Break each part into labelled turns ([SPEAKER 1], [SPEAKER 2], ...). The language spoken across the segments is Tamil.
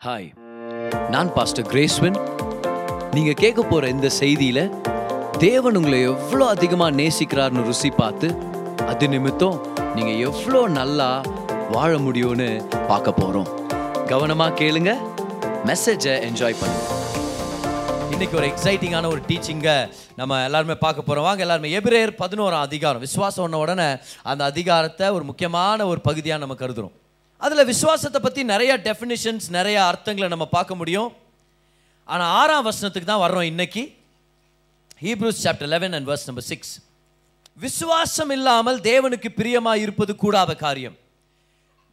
[SPEAKER 1] ஹாய் நான் பாஸ்டர் கிரேஸ்வன் நீங்கள் கேட்க போகிற இந்த செய்தியில் தேவன் உங்களை எவ்வளோ அதிகமாக நேசிக்கிறார்னு ருசி பார்த்து அது நிமித்தம் நீங்கள் எவ்வளோ நல்லா வாழ முடியும்னு பார்க்க போகிறோம் கவனமா கேளுங்க. மெசேஜை என்ஜாய் பண்ணுங்க.
[SPEAKER 2] இன்றைக்கி ஒரு எக்ஸைட்டிங்கான ஒரு டீச்சிங்கை நம்ம எல்லாருமே பார்க்க போகிறோம் வாங்க எல்லாருமே. எபிரேயர் பதினோராம் அதிகாரம். விசுவாசம் ஒன்ன உடனே அந்த அதிகாரத்தை ஒரு முக்கியமான ஒரு பகுதியாக நம்ம கருதுகிறோம் அதில் விசுவாசத்தை பற்றி நிறைய டெஃபினிஷன்ஸ் நிறையா அர்த்தங்களை நம்ம பார்க்க முடியும். ஆனால் ஆறாம் வசனத்துக்கு தான் வர்றோம் இன்னைக்கு. Hebrews chapter eleven and verse number six விசுவாசம் இல்லாமல் தேவனுக்கு பிரியமாக இருப்பது கூடாத காரியம்.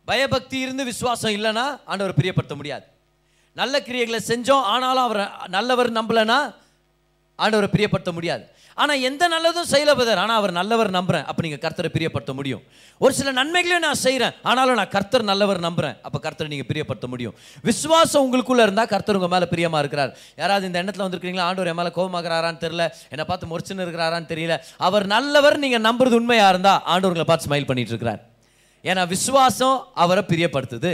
[SPEAKER 2] பயபக்தி இருந்து விசுவாசம் இல்லைன்னா ஆண்டவர் பிரியப்படுத்த முடியாது. நல்ல கிரியைகளை செஞ்சோம் ஆனாலும் அவர் நல்லவர் நம்பலைன்னா ஆண்டவரை பிரியப்படுத்த முடியாது. ஆனால் எந்த நல்லதும் செய்யல பதர் ஆனால் அவர் நல்லவர் நம்புறேன். அப்போ நீங்கள் கர்த்தரை பிரியப்படுத்த முடியும். ஒரு சில நன்மைகளையும் நான் செய்கிறேன் ஆனாலும் நான் கர்த்தர் நல்லவர் நம்புகிறேன் அப்போ கர்த்தரை நீங்கள் பிரியப்படுத்த முடியும். விசுவாசம் உங்களுக்குள்ளே இருந்தால் கர்த்தர் உங்கள் மேலே பிரியமாக இருக்கிறார். யாராவது இந்த எண்ணத்தில் வந்திருக்கிறீங்களா? ஆண்டவர் என் மேலே கோபமாகறாரான்னு தெரியல. என்னை பார்த்து முறிச்சுன்னு இருக்கிறாரான்னு தெரியல. அவர் நல்லவர் நீங்கள் நம்புறது உண்மையாக இருந்தால் ஆண்டவர்களை பார்த்து ஸ்மைல் பண்ணிட்டு இருக்கிறார். ஏன்னா விசுவாசம் அவரை பிரியப்படுத்துது.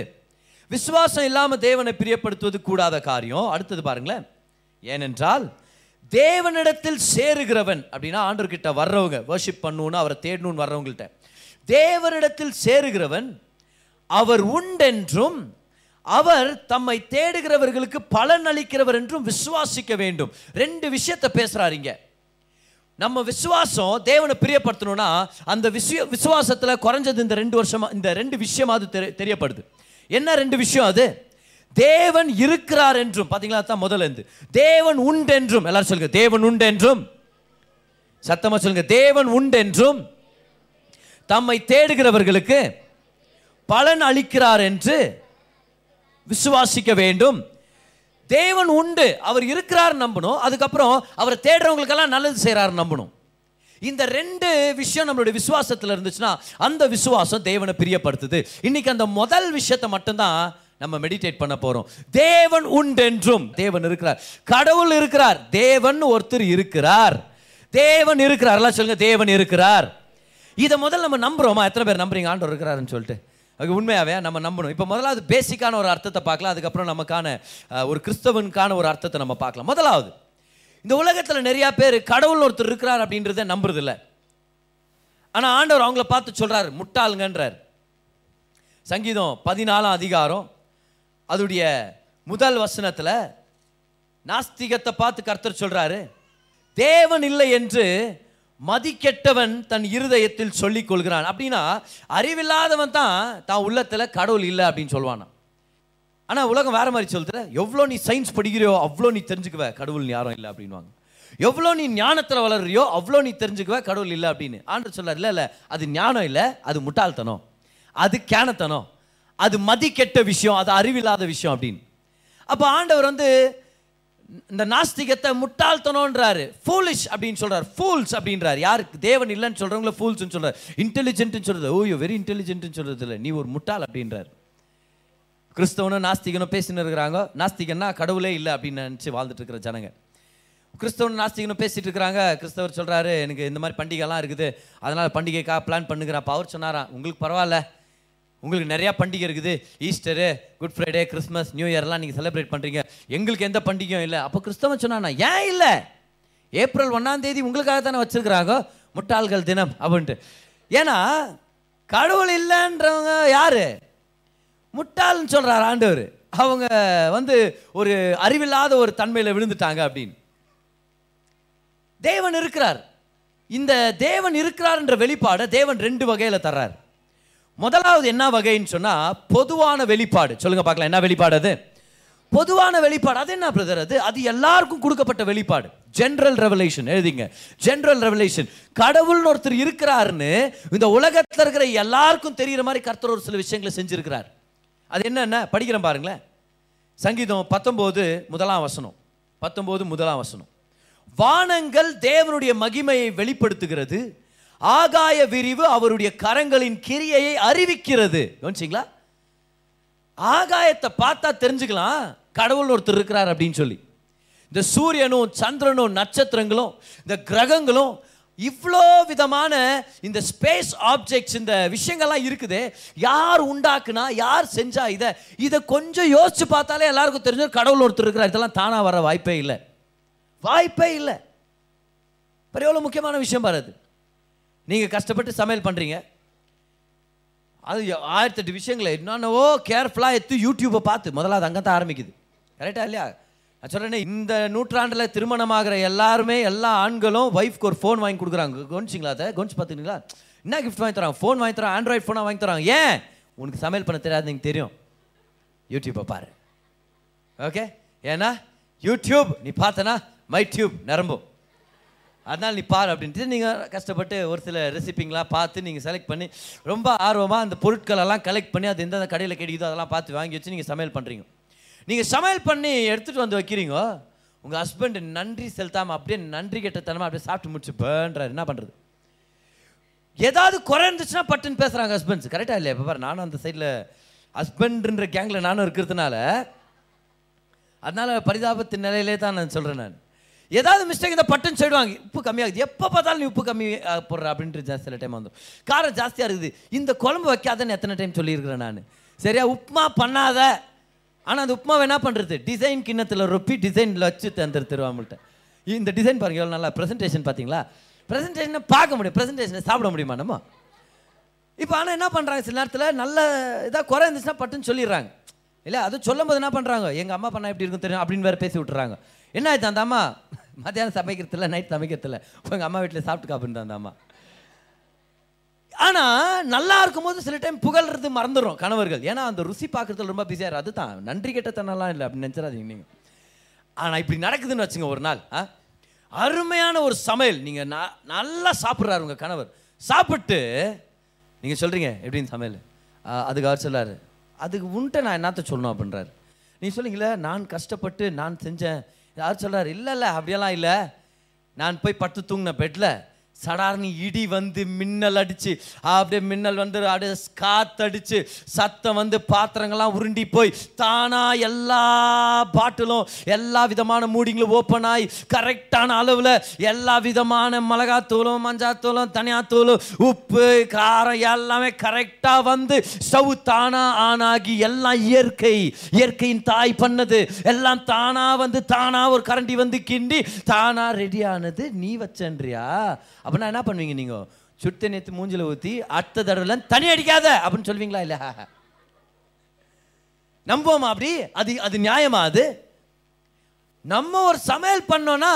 [SPEAKER 2] விசுவாசம் இல்லாமல் தேவனை பிரியப்படுத்துவது கூடாத காரியம். அடுத்தது பாருங்களேன். ஏனென்றால் தேவனிடத்தில் சேருகிறவன் அப்படின்னா ஆண்டவர்கிட்ட வர்றவங்க வர்ஷிப் பண்ணணுன்னு அவரை தேடணும்னு வர்றவங்கள்ட்ட. தேவனிடத்தில் சேருகிறவன் அவர் உண்டென்றும் அவர் தம்மை தேடுகிறவர்களுக்கு பலன் அளிக்கிறவர் என்றும் விசுவாசிக்க வேண்டும். ரெண்டு விஷயத்தை பேசுகிறாருங்க நம்ம விசுவாசம் தேவனை பிரியப்படுத்தணும்னா அந்த விஷய விசுவாசத்தில் குறைஞ்சது இந்த ரெண்டு வருஷமாக இந்த ரெண்டு விஷயமாவது தெரியப்படுது. என்ன ரெண்டு விஷயம் அது? தேவன் இருக்கிறார் என்றும். பார்த்தீங்களா தான் முதல்ல இருந்து. தேவன் உண்டென்றும். எல்லாரும் சொல்லுங்க தேவன் உண்டு என்றும் சத்தமாக சொல்லுங்க தேவன் உண்டு என்றும் தம்மை தேடுகிறவர்களுக்கு பலன் அளிக்கிறார் என்று விசுவாசிக்க வேண்டும். தேவன் உண்டு. அவர் இருக்கிறார் நம்பணும். அதுக்கப்புறம் அவரை தேடுறவங்களுக்கெல்லாம் நல்லது செய்கிறார் நம்பணும். இந்த ரெண்டு விஷயம் நம்மளுடைய விசுவாசத்தில் இருந்துச்சுன்னா அந்த விசுவாசம் தேவனை பிரியப்படுத்துது. இன்னைக்கு அந்த முதல் விஷயத்தை மட்டும்தான் நம்ம மெடிடேட் பண்ண போறோம். தேவன் உண்டென்றும். தேவன் இருக்கிறார். கடவுள் இருக்கிறார். தேவன் ஒருத்தர் இருக்கிறார். தேவன் இருக்கிறார். எல்லாம் சொல்லுங்க தேவன் இருக்கிறார். இதை முதல்ல நம்ம நம்புறோமா? எத்தனை பேர் நம்புறீங்க? ஆண்டவர் இருக்கிறாருன்னு சொல்லிட்டு. அது உண்மையாவே நம்ம நம்பணும். இப்போ முதலாவது பேசிக்கான ஒரு அர்த்தத்தை பார்க்கலாம். அதுக்கப்புறம் நமக்கான ஒரு கிறிஸ்தவனுக்கான ஒரு அர்த்தத்தை நம்ம பார்க்கலாம். முதலாவது இந்த உலகத்தில் நிறையா பேர் கடவுள் ஒருத்தர் இருக்கிறார் அப்படின்றத நம்புறதில்ல. ஆனால் ஆண்டவர் அவங்கள பார்த்து சொல்கிறார் முட்டாளுங்கன்றார். சங்கீதம் பதினாலாம் அதிகாரம் அதோடைய முதல் வசனத்தில் நாஸ்திகத்தை பார்த்து கர்த்தர் சொல்கிறாரு தேவன் இல்லை என்று மதிக்கெட்டவன் தன் இருதயத்தில் சொல்லிக் கொள்கிறான். அப்படின்னா அறிவில்லாதவன் தான் தான் உள்ளத்தில் கடவுள் இல்லை அப்படின்னு சொல்லுவானா ஆனால் உலகம் வேற மாதிரி சொல்லுற எவ்வளோ நீ சயின்ஸ் படிக்கிறியோ அவ்வளோ நீ தெரிஞ்சுக்குவ கடவுள் யாரும் இல்லை அப்படின்வாங்க எவ்வளோ நீ ஞானத்தில் வளர்றியோ அவ்வளோ நீ தெரிஞ்சுக்குவ கடவுள் இல்லை அப்படின்னு. ஆண்டு சொல்றார் இல்லை இல்லை அது ஞானம் இல்லை அது முட்டாள்தனம் அது கேனத்தனம் அது மதிக்கெட்ட விஷயம் அது அறிவில்லாத விஷயம் அப்படின்னு. அப்போ ஆண்டவர் வந்து இந்த நாஸ்திகத்தை முட்டாள்தனோன்றாரு. ஃபூலிஷ் அப்படின்னு சொல்கிறார் ஃபூல்ஸ் அப்படின்றார். யாருக்கு? தேவன் இல்லைன்னு சொல்கிறவங்கள ஃபூல்ஸ்னு சொல்கிறார் இன்டெலிஜென்ட்னு சொல்கிறது ஓய்யோ வெரி இன்டெலிஜென்ட்னு சொல்கிறது இல்லை நீ ஒரு முட்டாள் அப்படின்றாரு. கிறிஸ்தவனும் நாஸ்திகனும் பேசின்னு இருக்கிறாங்க. நாஸ்திகன்னா கடவுளே இல்லை அப்படின்னு நினச்சி வாழ்ந்துட்டு இருக்கிற ஜனங்க கிறிஸ்தவன் நாஸ்திகனும் பேசிட்டு இருக்கிறாங்க. கிறிஸ்தவர் சொல்கிறாரு எனக்கு இந்த மாதிரி பண்டிகைலாம் இருக்குது. அதனால் பண்டிகைக்காக பிளான் பண்ணுங்கிறப்ப அவர் சொன்னாராம் உங்களுக்கு பரவாயில்ல. உங்களுக்கு நிறையா பண்டிகை இருக்குது. Easter good Friday Christmas new இயர்லாம் நீங்கள் செலிப்ரேட் பண்ணுறீங்க எங்களுக்கு எந்த பண்டிகையும் இல்லை. அப்போ கிறிஸ்தவன் சொன்னானா ஏன் இல்லை? ஏப்ரல் ஒன்றாம் தேதி உங்களுக்காக தானே வச்சிருக்கிறாங்க? முட்டாள்கள் தினம் அப்படின்ட்டு. ஏன்னா கடவுள் இல்லைன்றவங்க யார்? முட்டாள்னு சொல்கிறார் ஆண்டவர். அவங்க வந்து ஒரு அறிவில்லாத ஒரு தன்மையில் விழுந்துட்டாங்க அப்படின்னு. தேவன் இருக்கிறார். இந்த தேவன் இருக்கிறார் என்ற வெளிப்பாடை தேவன் ரெண்டு வகையில் தர்றார். முதலாவது என்ன வகைன்னு சொன்னால் பொதுவான வெளிப்பாடு. சொல்லுங்க பார்க்கலாம் என்ன வெளிப்பாடு அது? பொதுவான வெளிப்பாடு அது என்ன பிரதர் அது? அது எல்லாருக்கும் கொடுக்கப்பட்ட வெளிப்பாடு. ஜென்ரல் ரெவலேஷன் எழுதிங்க. ஜென்ரல் ரெவலேஷன் கடவுள்னு ஒருத்தர் இருக்கிறாருன்னு இந்த உலகத்தில் இருக்கிற எல்லாருக்கும் தெரிகிற மாதிரி கர்த்தர் ஒரு சில விஷயங்களை செஞ்சுருக்கிறார். அது என்னென்ன? படிக்கிறேன் பாருங்களேன். சங்கீதம் பத்தொம்போது முதலாம் வசனம். பத்தொம்போது முதலாம் வசனம். வானங்கள் தேவனுடைய மகிமையை வெளிப்படுத்துகிறது ஆகாய விரிவு அவருடைய கரங்களின் கிரியையை அறிவிக்கிறது. கவனிச்சிங்களா? ஆகாயத்தை பார்த்தா தெரிஞ்சுக்கலாம். கடவுள் ஒருத்தர் இருக்கிறார் அப்படின்னு சொல்லி. இந்த சூரியனும் சந்திரனும் நட்சத்திரங்களும் இந்த கிரகங்களும் இவ்வளோ விதமான இந்த ஸ்பேஸ் ஆப்ஜெக்ட்ஸ் இந்த விஷயங்கள்லாம் இருக்குது. யார் உண்டாக்குனா யார் செஞ்சா இதை இதை கொஞ்சம் யோசிச்சு பார்த்தாலே எல்லாருக்கும் தெரிஞ்ச கடவுள் ஒருத்தர் இருக்கிறார். இதெல்லாம் தானாக வர வாய்ப்பே இல்லை. வாய்ப்பே இல்லை. இப்போ எவ்வளோ முக்கியமான விஷயம் பாரு நீங்கள் கஷ்டப்பட்டு சமையல் பண்ணுறீங்க அது ஆயிரத்தெட்டு விஷயங்களை. என்னென்னவோ கேர்ஃபுல்லாக எடுத்து யூடியூப்பை பார்த்து. முதல்ல அது அங்கே தான் ஆரம்பிக்குது கரெக்டாக இல்லையா? நான் சொல்கிறேனே இந்த நூற்றாண்டில் திருமணமாகிற எல்லாருமே எல்லா ஆண்களும் ஒய்ஃப்க்கு ஒரு ஃபோன் வாங்கி கொடுக்குறாங்க. கவனிச்சிங்களா அதை? கவனிச்சு பார்த்துங்களா என்ன கிஃப்ட் வாங்கி தராங்க? ஃபோன் வாங்கி தரோம் ஆண்ட்ராய்ட் ஃபோனாக வாங்கி தராங்க. ஏன்? உனக்கு சமையல் பண்ண தெரியாது நீங்கள் தெரியும். யூடியூப்பை பாரு. ஓகே ஏன்னா யூடியூப் நீ பார்த்தனா மை டியூப் நிரம்பும். அதனால் நீ பாரு அப்படின்ட்டு நீங்கள் கஷ்டப்பட்டு ஒரு சில ரெசிபிங்களாம் பார்த்து நீங்கள் செலக்ட் பண்ணி ரொம்ப ஆர்வமாக அந்த பொருட்களெல்லாம் கலெக்ட் பண்ணி அது எந்தெந்த கடையில் கிடைக்குதோ அதெல்லாம் பார்த்து வாங்கி வச்சு நீங்கள் சமையல் பண்ணுறீங்க நீங்கள் சமையல் பண்ணி எடுத்துகிட்டு வந்து வைக்கிறீங்க உங்கள் ஹஸ்பண்ட் நன்றி செலுத்தாமல் அப்படியே நன்றி கெட்டத்தனமாக அப்படியே சாப்பிட்டு முடிச்சுப்பேன்றார். என்ன பண்ணுறது ஏதாவது குறை இருந்துச்சுன்னா பட்டுன்னு பேசுகிறாங்க ஹஸ்பண்ட்ஸ் கரெக்டாக இல்லையா? இப்போ பாரு நானும் அந்த சைடில் ஹஸ்பண்டுன்ற கேங்கில் நானும் இருக்கிறதுனால அதனால் பரிதாபத்தின் நிலையிலே தான் நான் சொல்கிறேன் நான். ஏதாவது மிஸ்டேக் இந்த பட்டுன்னு சொல்லிடுவாங்க. உப்பு கம்மியாகுது. எப்போ பார்த்தாலும் நீ உப்பு கம்மி போடுற அப்படின்ட்டு சில டைம் வந்துடும் காரம் ஜாஸ்தியாக இருக்குது. இந்த குழம்பு வைக்காதன்னு எத்தனை டைம் சொல்லியிருக்கிறேன் நான். சரியா? உப்புமா பண்ணாத. ஆனால் அந்த உப்புமாவை என்ன பண்ணுறது டிசைன் கிண்ணத்தில் ரொப்பி டிசைனில் வச்சு தந்துரு தருவாங்கள்ட்ட இந்த டிசைன் பாருங்க எவ்வளோ நல்லா ப்ரெசன்டேஷன் பார்த்தீங்களா ப்ரெசன்டேஷனை பார்க்க முடியும். ப்ரெசன்டேஷனை சாப்பிட முடியுமா நம்ம? இப்போ ஆனால் என்ன பண்ணுறாங்க சில நேரத்தில் நல்ல இதாக குறை இருந்துச்சுன்னா பட்டுன்னு சொல்லிடுறாங்க. இல்லை அது சொல்லும் போது என்ன பண்ணுறாங்க எங்கள் அம்மா பண்ணால் எப்படி இருக்கும் தெரியும்? அப்படின்னு வேறு பேசி விட்டுறாங்க. என்ன ஆச்சு அந்த அம்மா? மத்தியானம் சமைக்கிறதில்ல நைட் சமைக்கிறதில்ல உங்கள் அம்மா வீட்டில் சாப்பிட்டு அப்படின்னு அந்த அம்மா. ஆனால் நல்லா இருக்கும்போது சில டைம் புகழ்றது மறந்துடும் கணவர்கள். ஏன்னா அந்த ருசி பார்க்குறதுல ரொம்ப பிஸியாக அதுதான் நன்றி கெட்டத்தனெல்லாம் இல்லை அப்படின்னு நினச்சிடாதீங்க நீங்கள் ஆனால் இப்படி நடக்குதுன்னு வச்சுங்க ஒரு நாள் ஆ? அருமையான ஒரு சமையல். நீங்கள் ந நல்லா சாப்பிட்றாரு உங்கள் கணவர். சாப்பிட்டு நீங்கள் சொல்கிறீங்க எப்படின்னு சமையல்? அதுக்கு அவர் சொல்லாரு. அதுக்கு உன்ட்ட நான் என்னத்த சொல்லணும் அப்படின்றாரு. நீ சொல்லுங்களே நான் கஷ்டப்பட்டு நான் செஞ்சேன் யார் சொல்கிறார் இல்லை இல்லை அப்படியெல்லாம் இல்லை. நான் போய் படுத்து தூங்கின பெட்டில் சடார்னு இடி வந்து மின்னல் அடிச்சு அப்படியே மின்னல் வந்து அப்படியே காத்தடிச்சு சத்தம் வந்து பாத்திரங்கள்லாம் உருண்டி போய் தானா எல்லா பாட்டிலும் எல்லா விதமான மூடிங்களும் ஓப்பன் ஆகி கரெக்டான அளவில் எல்லா விதமான மிளகாத்தூளும் மஞ்சாத்தூளும் தனியாத்தூளும் உப்பு காரம் எல்லாமே கரெக்டாக வந்து ஸ்டவ் தானா ஆனாகி எல்லாம் இயற்கை இயற்கையின் தாய் பண்ணது. எல்லாம் தானா வந்து தானா ஒரு கரண்டி வந்து கிண்டி தானா ரெடி ஆனது நீ வச்சன்றியா? அப்படின்னா என்ன பண்ணுவீங்க நீங்கள் சுட்டு நேத்து மூஞ்சில் ஊற்றி அடுத்த தடவை தனி அடிக்காத அப்படின்னு சொல்லுவீங்களா இல்லை? நம்புவோமா அப்படி? அது அது நியாயமா அது? நம்ம ஒரு சமையல் பண்ணோம்னா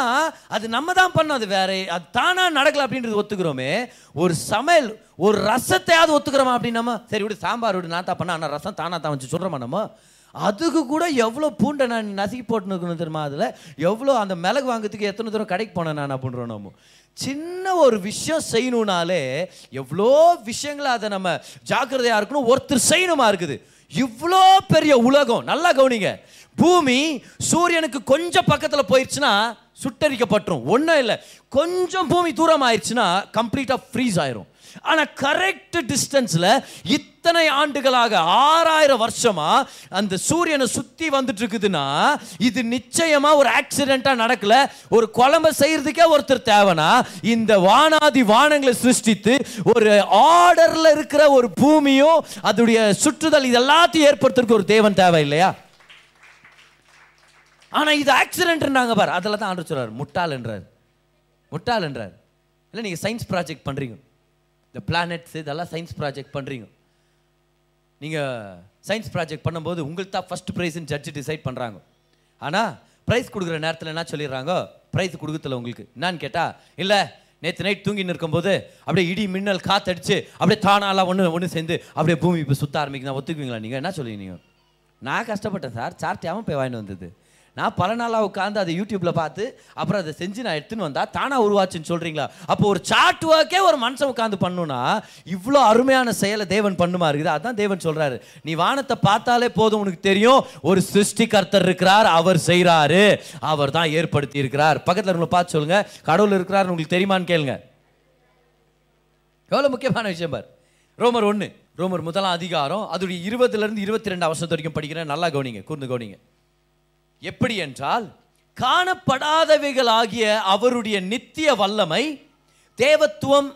[SPEAKER 2] அது நம்ம தான் பண்ணோம். அது வேற அது தானா நடக்கல அப்படின்றது ஒத்துக்கிறோமே. ஒரு சமையல் ஒரு ரசத்தையாவது ஒத்துக்கிறோமா அப்படின்னு நம்ம? சரி விடு சாம்பார் விடு நான் தான் பண்ண ஆனால் ரசம் தானா தான் வச்சு சொல்கிறோமா நம்ம? அதுக்கு கூட எவ்வளோ பூண்டை நான் நசுக்கி போட்டுன்னு இருக்கணும் தெரியுமா அதில்? எவ்வளோ அந்த மிளகு வாங்குறதுக்கு எத்தனை தூரம் கடைக்கு போனேன் நான் அப்படின்றோம் நம்ம சின்ன ஒரு விஷயம் செய்யணும்னாலே எவ்வளோ விஷயங்களை அதை நம்ம ஜாக்கிரதையாக இருக்கணும் ஒருத்தர் செய்யணுமா இருக்குது. இவ்வளோ பெரிய உலகம் நல்லா கவனிங்க. பூமி சூரியனுக்கு கொஞ்சம் பக்கத்தில் போயிடுச்சுன்னா சுட்டரிக்கப்பட்டுரும். ஒன்றும் இல்லை. கொஞ்சம் பூமி தூரம் ஆயிடுச்சுன்னா கம்ப்ளீட்டாக ஃப்ரீஸ் ஆயிரும். ஆனால் கரெக்ட் டிஸ்டன்ஸில் இத்தனை ஆண்டுகளாக ஆறாயிரம் வருஷமா அந்த சூரியனை சுற்றி வந்துட்டு இருக்குதுன்னா இது நிச்சயமாக ஒரு ஆக்சிடெண்ட்டாக நடக்கல. ஒரு குழம்ப செய்கிறதுக்கே ஒருத்தர் தேவைனா இந்த வானாதி வானங்களை சிருஷ்டித்து ஒரு ஆர்டரில் இருக்கிற ஒரு பூமியும் அதோடைய சுற்றுதல் இது எல்லாத்தையும் ஏற்படுத்துறதுக்கு ஒரு தேவன் தேவை இல்லையா ஆனால் இது ஆக்சிடென்ட்னாங்க பார். அதில் தான் ஆண்டு சொல்கிறார் முட்டாள் என்றார். முட்டாள் என்றார். இல்லை நீங்கள் சயின்ஸ் ப்ராஜெக்ட் பண்ணுறீங்க இந்த பிளானட்ஸ் இதெல்லாம் சயின்ஸ் ப்ராஜெக்ட் பண்ணுறீங்க நீங்கள் சயின்ஸ் ப்ராஜெக்ட் பண்ணும்போது உங்களுக்கு தான் ஃபர்ஸ்ட் ப்ரைஸ்னு ஜட்ஜ் டிசைட் பண்ணுறாங்க ஆனால் ப்ரைஸ் கொடுக்குற நேரத்தில் என்ன சொல்லிடுறாங்க? ப்ரைஸ் கொடுக்கல உங்களுக்கு என்னன்னு கேட்டால் இல்லை நேற்று நைட் தூங்கின்னு இருக்கும்போது அப்படியே இடி மின்னல் காத்தடிச்சு அப்படியே தானாலாம் ஒன்று ஒன்று சேர்ந்து அப்படியே பூமி இப்போ சுத்த ஆரம்பிக்குதா. ஒத்துக்குவீங்களா நீங்கள் என்ன சொல்லுவீங்க நான் கஷ்டப்பட்டேன் சார். சார்ட்டியாகவும் போய் வாங்கிட்டு வந்தது? நான் பல நாளாக உட்காந்து அதை யூடியூப்பில் பார்த்து அப்புறம் அதை செஞ்சு நான் எடுத்துன்னு வந்தால் தானாக உருவாச்சுன்னு சொல்கிறீங்களா அப்போ ஒரு சார்ட் ஒர்க்கே ஒரு மனுஷன் உட்காந்து பண்ணுனா இவ்வளோ அருமையான செயலை தேவன் பண்ணுமா இருக்குது? அதான் தேவன் சொல்கிறாரு நீ வானத்தை பார்த்தாலே போதும் உனக்கு தெரியும் ஒரு சிருஷ்டிகர்த்தர் இருக்கிறார் அவர் செய்கிறாரு அவர் தான் ஏற்படுத்தி இருக்கிறார். பக்கத்தில் உங்களை பார்த்து சொல்லுங்கள் கடவுள் இருக்கிறார் உங்களுக்கு தெரியுமான்னு கேளுங்க. எவ்வளோ முக்கியமான விஷயம் பார். ரோமர் ஒன்று ரோமர் முதலாம் அதிகாரம் அதோடைய இருபதுலேருந்து இருபத்தி ரெண்டு வருஷத்து வரைக்கும் படிக்கிறேன். நல்லா கவனிங்க கூர்ந்து கவனிங்க. எப்படி என்றால் காணப்படாதவைகளாகிய அவருடைய நித்திய வல்லமை தேவத்துவம்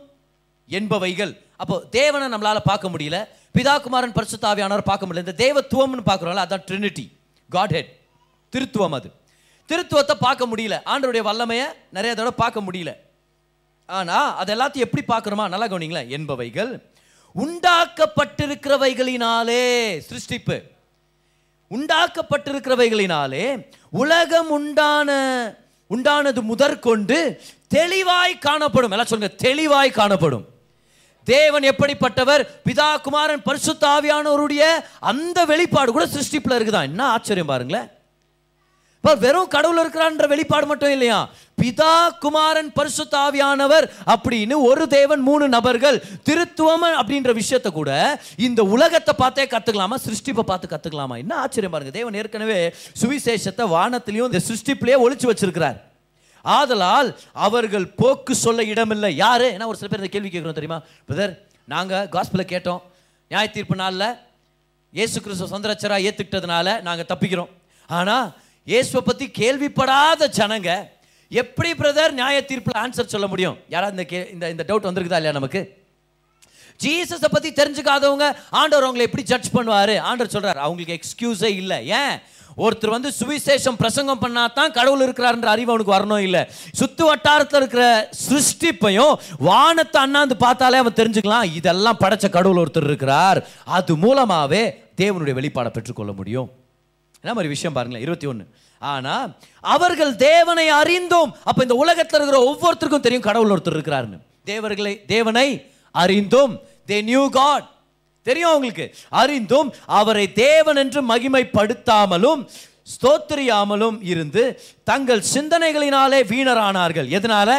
[SPEAKER 2] என்பவைகள். அப்போ தேவனை நம்மளால் பார்க்க முடியல. பிதாகுமாரன் பரிசுத்தாவியானவர் பார்க்க முடியல. இந்த தேவத்துவம்னு பார்க்குறோம்ல அதான் ட்ரினிட்டி காட் ஹெட் திருத்துவம் அது. திருத்துவத்தை பார்க்க முடியல. ஆண்டருடைய வல்லமையை நிறைய தடவை பார்க்க முடியல. ஆனால் அது எல்லாத்தையும் எப்படி பார்க்குறோமா? நல்லா கவனிங்களேன். என்பவைகள் உண்டாக்கப்பட்டிருக்கிறவைகளினாலே சிருஷ்டிப்பு. உண்டாக்கப்பட்டிருக்கிறவைகளினாலே உலகம் உண்டான உண்டானது முதற்கொண்டு தெளிவாய் காணப்படும். எல்லாம் சொல்லுங்க தெளிவாய் காணப்படும். தேவன் எப்படிப்பட்டவர்? பிதா குமாரன் பரிசுத்த ஆவியானவருடைய அந்த வெளிப்பாடு கூட சிருஷ்டிப்பில் இருக்குதான். என்ன ஆச்சரியம் பாருங்களேன். இப்போ வெறும் கடவுள் இருக்கிறான்ற வெளிப்பாடு மட்டும் இல்லையா? பிதா குமாரன் பரிசுத்த அப்படின்னு ஒரு தேவன் மூணு நபர்கள் திருத்துவம் அப்படின்ற விஷயத்தை கூட இந்த உலகத்தை பார்த்தே கத்துக்கலாமா? சிருஷ்டிப்பை பார்த்து கத்துக்கலாமா? என்ன ஆச்சரியம் பாருங்க. தேவன் ஏற்கனவே சுவிசேஷத்தை வானத்திலையும் இந்த சிருஷ்டிப்பிலேயே ஒழிச்சு வச்சிருக்கிறார். ஆதலால் அவர்கள் போக்கு சொல்ல இடமில்லை. யாரு? ஏன்னா ஒரு சில பேர் இந்த கேள்வி கேட்குறோம் தெரியுமா? பிரதர் நாங்கள் காஸ்பில் கேட்டோம். நியாய தீர்ப்பு நாளில் இயேசு கிறிஸ்துவ சந்திரச்சராக ஏற்றுக்கிட்டதுனால நாங்கள் தப்பிக்கிறோம். ஆனால் இயேசுவை பற்றி கேள்விப்படாத ஜனங்க எப்படி பிரதர் நியாய தீர்ப்பில் ஆன்சர் சொல்ல முடியும்? யாராவது இந்த கே- இந்த இந்த டவுட் வந்திருக்குதா இல்லையா நமக்கு? ஜீசஸை பற்றி தெரிஞ்சுக்காதவங்க ஆண்டவர் அவங்களை எப்படி ஜட்ஜ் பண்ணுவார்? ஆண்டவர் சொல்கிறார் அவங்களுக்கு எக்ஸ்கியூஸே இல்லை. ஏன்? ஒருத்தர் வந்து சுவிசேஷம் பிரசங்கம் பண்ணா தான் கடவுள் இருக்கிறாருன்ற அறிவு அவனுக்கு வரணும் இல்லை. சுத்து வட்டாரத்தில் இருக்கிற சிருஷ்டிப்பையும் வானத்தை அண்ணாந்து பார்த்தாலே அவன் தெரிஞ்சுக்கலாம் இதெல்லாம் படைச்ச கடவுள் ஒருத்தர் இருக்கிறார். அது மூலமாகவே தேவனுடைய வெளிப்பாடை பெற்றுக்கொள்ள முடியும். என்ன மாதிரி விஷயம் பாருங்களேன் இருபத்தி ஒன்று ஆனால் அவர்கள் தேவனை அறிந்தோம். அப்போ இந்த உலகத்தில் இருக்கிற ஒவ்வொருத்தருக்கும் தெரியும் கடவுள் ஒருத்தர் இருக்கிறாருன்னு. தேவர்களை தேவனை அறிந்தும். தே நியூ காட் தெரியும் அவங்களுக்கு அறிந்தும். அவரை தேவன் என்று மகிமைப்படுத்தாமலும் ஸ்தோத்திரியாமலும் இருந்து தங்கள் சிந்தனைகளினாலே வீணரானார்கள். எதனால?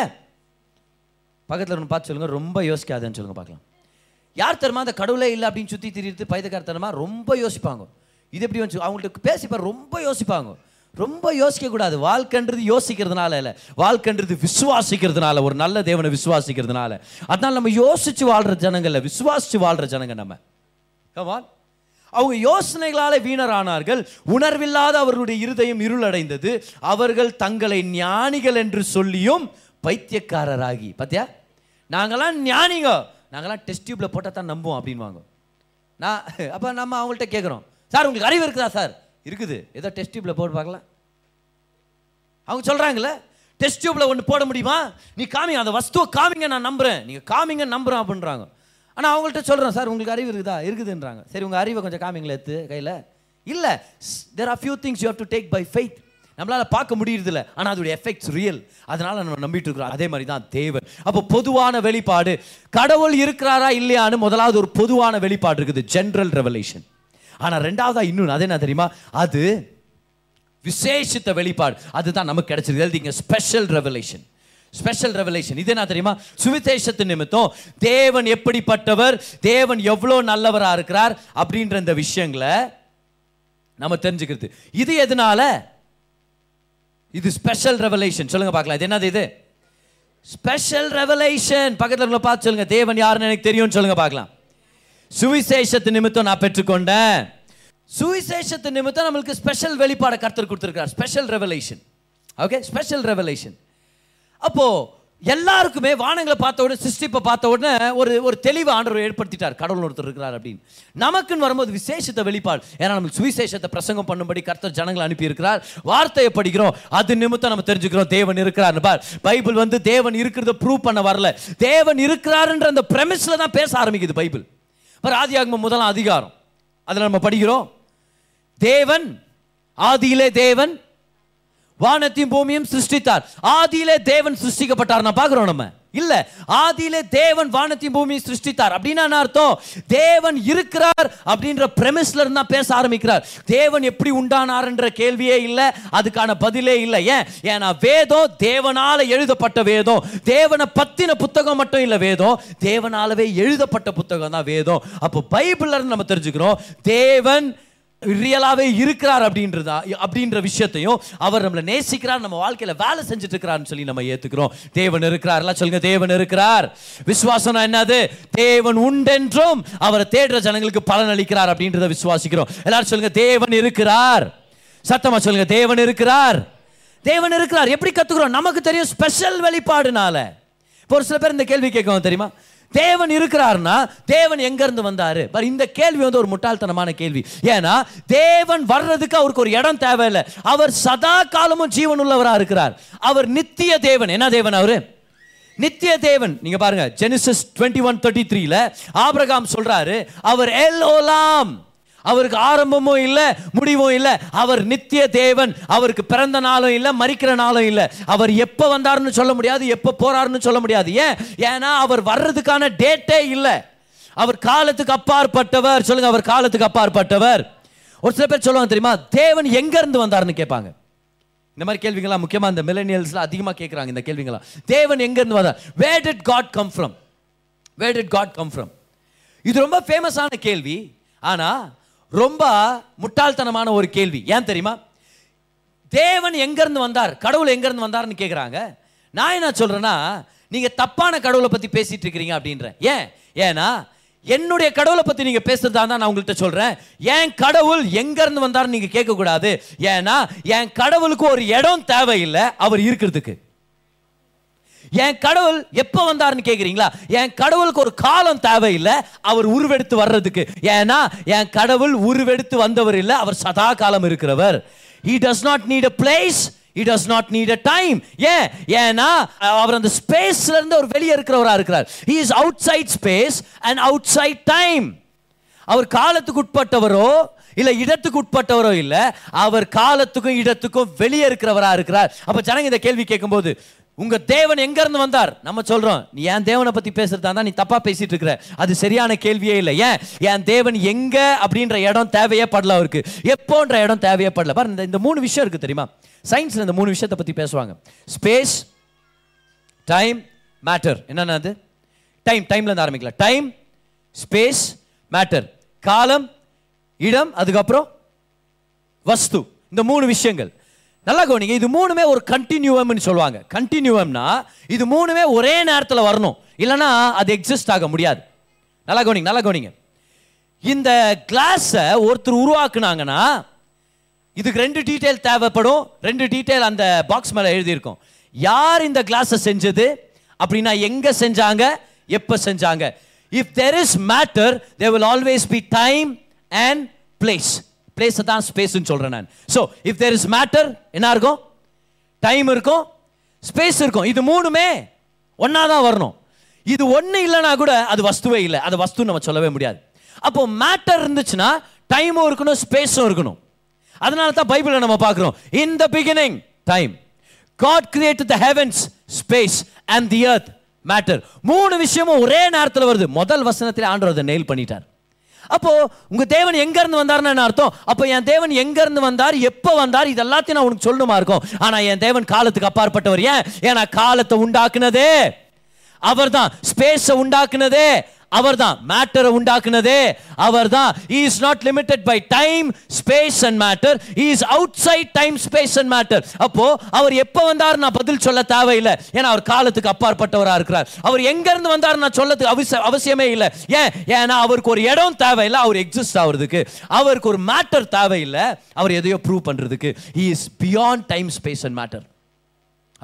[SPEAKER 2] பக்கத்தில் ஒன்று பார்த்து சொல்லுங்க ரொம்ப யோசிக்காதுன்னு சொல்லுங்க பார்க்கலாம். யார் தெரியுமா அந்த கடவுளே இல்லை அப்படின்னு சுற்றி திரித்து பைதக்காரத்தனமா ரொம்ப யோசிப்பாங்க. இது எப்படி வந்துச்சு? அவங்கள்ட்ட பேசிப்பார் ரொம்ப யோசிப்பாங்க. ரொம்ப யோசிக்க கூடாது. வாழ்க்கைன்றது யோசிக்கிறதுனால இல்லை. வாழ்க்கைன்றது விசுவாசிக்கிறதுனால ஒரு நல்ல தேவனை விசுவாசிக்கிறதுனால. அதனால் நம்ம யோசித்து வாழ்கிற ஜனங்கள் விசுவாசித்து வாழ்கிற ஜனங்க நம்ம. கமான் அவங்க யோசனைகளால் வீணரானார்கள். உணர்வில்லாத அவர்களுடைய இருதயம் இருளடைந்தது. அவர்கள் தங்களை ஞானிகள் என்று சொல்லியும் பைத்தியக்காரராகி. பார்த்தியா நாங்களாம் ஞானிங்க. நாங்கெல்லாம் டெஸ்ட் டியூப்பில் போட்டால் தான் நம்புவோம் அப்படின்வாங்க நான் அப்போ நம்ம அவங்கள்ட்ட கேட்குறோம் சார் உங்களுக்கு அறிவு இருக்குதா சார்? இருக்குது. ஏதோ டெஸ்ட் டியூப்பில் போட்டு பார்க்கலாம். அவங்க சொல்கிறாங்களே டெஸ்ட் டியூப்பில் ஒன்று போட முடியுமா? நீ காமிங்க அந்த வஸ்துவை காமிங்க நான் நம்புறேன். நீங்கள் காமிங்க நம்புறேன் அப்படின்றாங்க. ஆனால் அவங்கள்ட்ட சொல்கிறேன் சார் உங்களுக்கு அறிவு இருக்குதா? இருக்குதுன்றாங்க. சரி உங்கள் அறிவை கொஞ்சம் காமிங்களே எடுத்து கையில். இல்லை there are few things you have to take by faith நம்மளால் பார்க்க முடியறதில்ல. ஆனால் அதோடைய எஃபெக்ட்ஸ் ரியல் அதனால் நம்ம நம்பிட்டு இருக்கிறோம். அதே மாதிரி தான் தேவன். அப்போ பொதுவான வெளிப்பாடு கடவுள் இருக்கிறாரா இல்லையான்னு முதலாவது ஒரு பொதுவான வெளிப்பாடு இருக்குது ஜென்ரல் ரெவலேஷன் ஆனால் ரெண்டாவதாக இன்னொன்று அது என்ன தெரியுமா? அது விசேஷித்த வெளிப்பாடு. அதுதான் நமக்கு கிடைச்சது. எழுதிங்க ஸ்பெஷல் ரெவலேஷன் ஸ்பெஷல் ரெவலேஷன் இது என்ன தெரியுமா? சுவிசேஷத்து நிமித்தம் தேவன் எப்படிப்பட்டவர் தேவன் எவ்வளோ நல்லவராக இருக்கிறார் அப்படின்ற இந்த விஷயங்களை நம்ம தெரிஞ்சுக்கிறது. இது எதனால? இது ஸ்பெஷல் ரெவலேஷன் சொல்லுங்க பார்க்கலாம். இது என்னது இது? ஸ்பெஷல் ரெவலேஷன் பக்கத்தில் பார்த்து சொல்லுங்க. தேவன் யாருன்னு எனக்கு தெரியும்னு சொல்லுங்க பார்க்கலாம். சுவிசேஷத்து நிமித்தம் நான் பெற்றுக்கொண்டேன். சுவிசேஷத்து நிமித்தம் நம்மளுக்கு ஸ்பெஷல் வெளிப்பாடை கருத்து கொடுத்துருக்கார் special revelation okay special revelation அப்போ எல்லாருக்குமே வானங்களை பார்த்த உடனே சிருஷ்டிப்பை பார்த்த உடனே ஒரு ஒரு தெளிவு ஆண்டவர் ஏற்படுத்திட்டார். கடவுள் ஒருத்தர் இருக்கிறார் அப்படின்னு. நமக்குன்னு வரும்போது விசேஷத்தை வெளிப்பாடு. ஏன்னா நம்ம சுவிசேஷத்தை பிரசங்கம் பண்ணும்படி கர்த்தர் ஜனங்களை அனுப்பி இருக்கிறார் வார்த்தையை படிக்கிறோம். அது நிமித்தம் நம்ம தெரிஞ்சுக்கிறோம். தேவன் இருக்கிறார் பார். பைபிள் வந்து தேவன் இருக்கிறத ப்ரூவ் பண்ண வரல. தேவன் இருக்கிறாருன்ற அந்த பிரமிஸில் தான் பேச ஆரம்பிக்குது பைபிள். பார் ஆதியாகமம் முதலாம் அதிகாரம். அதில் நம்ம படிக்கிறோம். தேவன் ஆதியிலே தேவன் வானத்தையும் பூமியும் சிருஷ்டித்தார். ஆதியிலே தேவன் சிருஷ்டிக்கப்பட்டார். நான் பார்க்குறோம் நம்ம. இல்ல ஆதியிலே தேவன் வானத்தையும் பூமியை சிருஷ்டித்தார். அப்படின்னா அர்த்தம்? தேவன் இருக்கிறார் அப்படின்ற பிரமிஸ்ல இருந்தா பேச ஆரம்பிக்கிறார். தேவன் எப்படி உண்டானார்ன்ற கேள்வியே இல்லை அதுக்கான பதிலே இல்லை. ஏன்? ஏன்னா வேதம் தேவனால எழுதப்பட்ட வேதம். தேவனை பத்தின புத்தகம் மட்டும் இல்லை வேதம். தேவனாலவே எழுதப்பட்ட புத்தகம் தான் வேதம். அப்போ பைபிள்ல இருந்து நம்ம தெரிஞ்சுக்கிறோம் தேவன் ரியலாகவே இருக்கிறார் அப்படின்றதா அப்படின்ற விஷயத்தையும் அவர் நம்மளை நேசிக்கிறார் நம்ம வாழ்க்கையில் வேலை செஞ்சுட்டு இருக்கிறார்னு சொல்லி நம்ம ஏற்றுக்கிறோம் தேவன் இருக்கிறார் எல்லாம் சொல்லுங்க தேவன் இருக்கிறார். விசுவாசம் என்னது? தேவன் உண்டென்றும் அவரை தேடுற ஜனங்களுக்கு பலன் அளிக்கிறார் அப்படின்றத விசுவாசிக்கிறோம். எல்லாரும் சொல்லுங்க தேவன் இருக்கிறார். சத்தமா சொல்லுங்க தேவன் இருக்கிறார். தேவன் இருக்கிறார். எப்படி கற்றுக்கிறோம் நமக்கு தெரியும் ஸ்பெஷல் வெளிப்பாடுனால. இப்போ ஒரு சில பேர் இந்த கேள்வி கேட்கவும் தெரியுமா? தேவன் இருக்கிறாருன்னா தேவன் எங்கேருந்து வந்தார்? பட் இந்த கேள்வி வந்து ஒரு முட்டாள்தனமான கேள்வி. ஏன்னா தேவன் வர்றதுக்கு அவருக்கு ஒரு இடம் தேவையில்லை. அவர் சதா காலமும் ஜீவன் இருக்கிறார். அவர் நித்திய தேவன். என்ன தேவன் அவர்? நித்திய தேவன். நீங்க பாருங்க ஜெனிசஸ் டுவெண்ட்டி ஒன் தேர்ட்டி த்ரீல ஆபிரகாம் சொல்றாரு அவர் எல் ஓலாம். அவருக்கு ஆரம்பமும் இல்லை முடிவும் இல்லை. அவர் நித்திய தேவன். அவருக்கு பிறந்த நாளும் இல்லை மறிக்கிற நாளும் இல்லை. அவர் எப்போ வந்தாருன்னு சொல்ல முடியாது எப்போ போறாருன்னு சொல்ல முடியாது. ஏன்? ஏன்னா அவர் வர்றதுக்கான டேட்டே இல்லை. அவர் காலத்துக்கு அப்பாற்பட்டவர். சொல்லுங்க அவர் காலத்துக்கு அப்பாற்பட்டவர். ஒரு சில பேர் சொல்லுவாங்க தெரியுமா தேவன் எங்கேருந்து வந்தார்னு வந்தாருன்னு கேட்பாங்க. இந்த மாதிரி கேள்விங்களா முக்கியமாக இந்த மில்லனியல்ஸ்ல அதிகமாக கேட்குறாங்க இந்த கேள்விங்களா தேவன் எங்கேருந்து வந்தார்? Where did God come from where did God come from இது ரொம்ப ஃபேமஸான கேள்வி. ஆனால் ரொம்ப முட்டாள்தனமான ஒரு கேள்வி. ஏன் தெரியுமா? தேவன் எங்கேருந்து வந்தார்? கடவுள் எங்கேருந்து வந்தார்னு கேட்குறாங்க நான் என்ன சொல்கிறேன்னா நீங்கள் தப்பான கடவுளை பற்றி பேசிகிட்டு இருக்கிறீங்க அப்படின்றேன் ஏன்? ஏன்னா என்னுடைய கடவுளை பற்றி நீங்கள் பேசுறதா தான் நான் உங்கள்கிட்ட சொல்கிறேன் என் கடவுள் எங்கேருந்து வந்தார்னு நீங்கள் கேட்கக்கூடாது. ஏன்னா என் கடவுளுக்கு ஒரு இடம் தேவையில்லை அவர் இருக்கிறதுக்கு. என் கடவுள் எப்போ வந்தாருன்னு கேட்குறீங்களா என் கடவுளுக்கு ஒரு காலம் தேவையில்லை அவர் உருவெடுத்து வர்றதுக்கு. ஏன்னா என் கடவுள் உருவெடுத்து வந்தவர் இல்லை அவர் சதா காலம் இருக்கிறவர். He does not need a place it does not need a time ஏன்? ஏன்னா அவர் அந்த ஸ்பேஸ்ல இருந்து அவர் வெளியே இருக்கிறவராக இருக்கிறார். He is outside space and outside time அவர் காலத்துக்கு உட்பட்டவரோ இல்லை இடத்துக்கு உட்பட்டவரோ இல்லை அவர் காலத்துக்கும் இடத்துக்கும் வெளியே இருக்கிறவராக இருக்கிறார். அப்போ ஜனங்க இந்த கேள்வி கேட்கும்போது உங்க தேவன் எங்க இருந்து வந்தார்? நம்ம சொல்றோம் நீ என் தேவனை பத்தி பேசுறதா தான் நீ தப்பா பேசிட்டு இருக்கிற. அது சரியான கேள்வியே இல்லை. ஏன்? என் தேவன் எங்க அப்படின்ற இடம் தேவையே படல அவருக்கு. எப்போன்ற இடம் தேவையே படல. பாரு இந்த- இந்த மூணு விஷயம் இருக்கு தெரியுமா? சயின்ஸ்ல இந்த மூணு விஷயத்தை பத்தி பேசுவாங்க. ஸ்பேஸ் டைம் மேட்டர் என்னென்ன அது? டைம் டைம்ல இருந்து ஆரம்பிக்கலாம். டைம் ஸ்பேஸ் மேட்டர் காலம் இடம் அதுக்கப்புறம் வஸ்து. இந்த மூணு விஷயங்கள். நல்லா கவனிங்க இது மூணுமே ஒரு கண்டினியூவம்னு சொல்லுவாங்க. கண்டினியூவம்னா இது மூணுமே ஒரே நேரத்தில் வரணும். இல்லைன்னா அது எக்ஸிஸ்ட் ஆக முடியாது. நல்லா கவனிங்க நல்லா கவனிங்க. இந்த கிளாஸை ஒருத்தர் உருவாக்குனாங்கன்னா இதுக்கு ரெண்டு டீட்டெயில் தேவைப்படும். ரெண்டு டீட்டெயில் அந்த பாக்ஸ் மேலே எழுதியிருக்கும். யார் இந்த கிளாஸை செஞ்சது? அப்படின்னா எங்கே செஞ்சாங்க? எப்போ செஞ்சாங்க? If there is matter they will always be time and place பிளேஸை தான் ஸ்பேஸ்ன்னு சொல்கிறேன் நான். So if there is matter என்ன இருக்கும்? டைம் இருக்கும். ஸ்பேஸ் இருக்கும். இது மூணுமே ஒன்றா தான் வரணும். இது ஒன்று இல்லைனா கூட அது வஸ்துவே இல்லை. அது வஸ்து நம்ம சொல்லவே முடியாது. அப்போ மேட்டர் இருந்துச்சுன்னா டைமும் இருக்கணும் ஸ்பேஸும் இருக்கணும். அதனால தான் பைபிளில் நம்ம பார்க்குறோம். In the beginning time God create the heavens space and the earth matter மூணு விஷயமும் ஒரே நேரத்தில் வருது. முதல் வசனத்தில் ஆண்டவர் அதை நெயில் பண்ணிட்டார். அப்போ உங்க தேவன் எங்க இருந்து வந்தார்னு என்ன அர்த்தம்? அப்போ என் தேவன் எங்க இருந்து வந்தார்? எப்போ வந்தார்? இது எல்லாத்தையும் நான் உனக்கு சொல்லணுமா இருக்கும். ஆனா என் தேவன் காலத்துக்கு அப்பாற்பட்டவர் ஏன்? ஏன்னா காலத்தை உண்டாக்குனதே. அவர்தான். ஸ்பேஸை உண்டாக்குனதே. அவர்தான் மேட்டரை உண்டாக்குனதே. அவர்தான். தான் is not limited by time space and matter is outside time space and matter அப்போ அவர் எப்போ வந்தார் நான் பதில் சொல்ல தேவையில்லை. ஏன்னா அவர் காலத்துக்கு அப்பாற்பட்டவராக இருக்கிறார். அவர் எங்கேருந்து வந்தார் நான் சொல்லதுக்கு அவசிய அவசியமே இல்லை. ஏன்? ஏன்னா அவருக்கு ஒரு இடம் தேவையில்லை. அவர் எக்ஸிஸ்ட் ஆகுறதுக்கு. அவருக்கு ஒரு மேட்டர் தேவையில்லை. அவர் எதையோ ப்ரூவ் பண்ணுறதுக்கு he is beyond time space and matter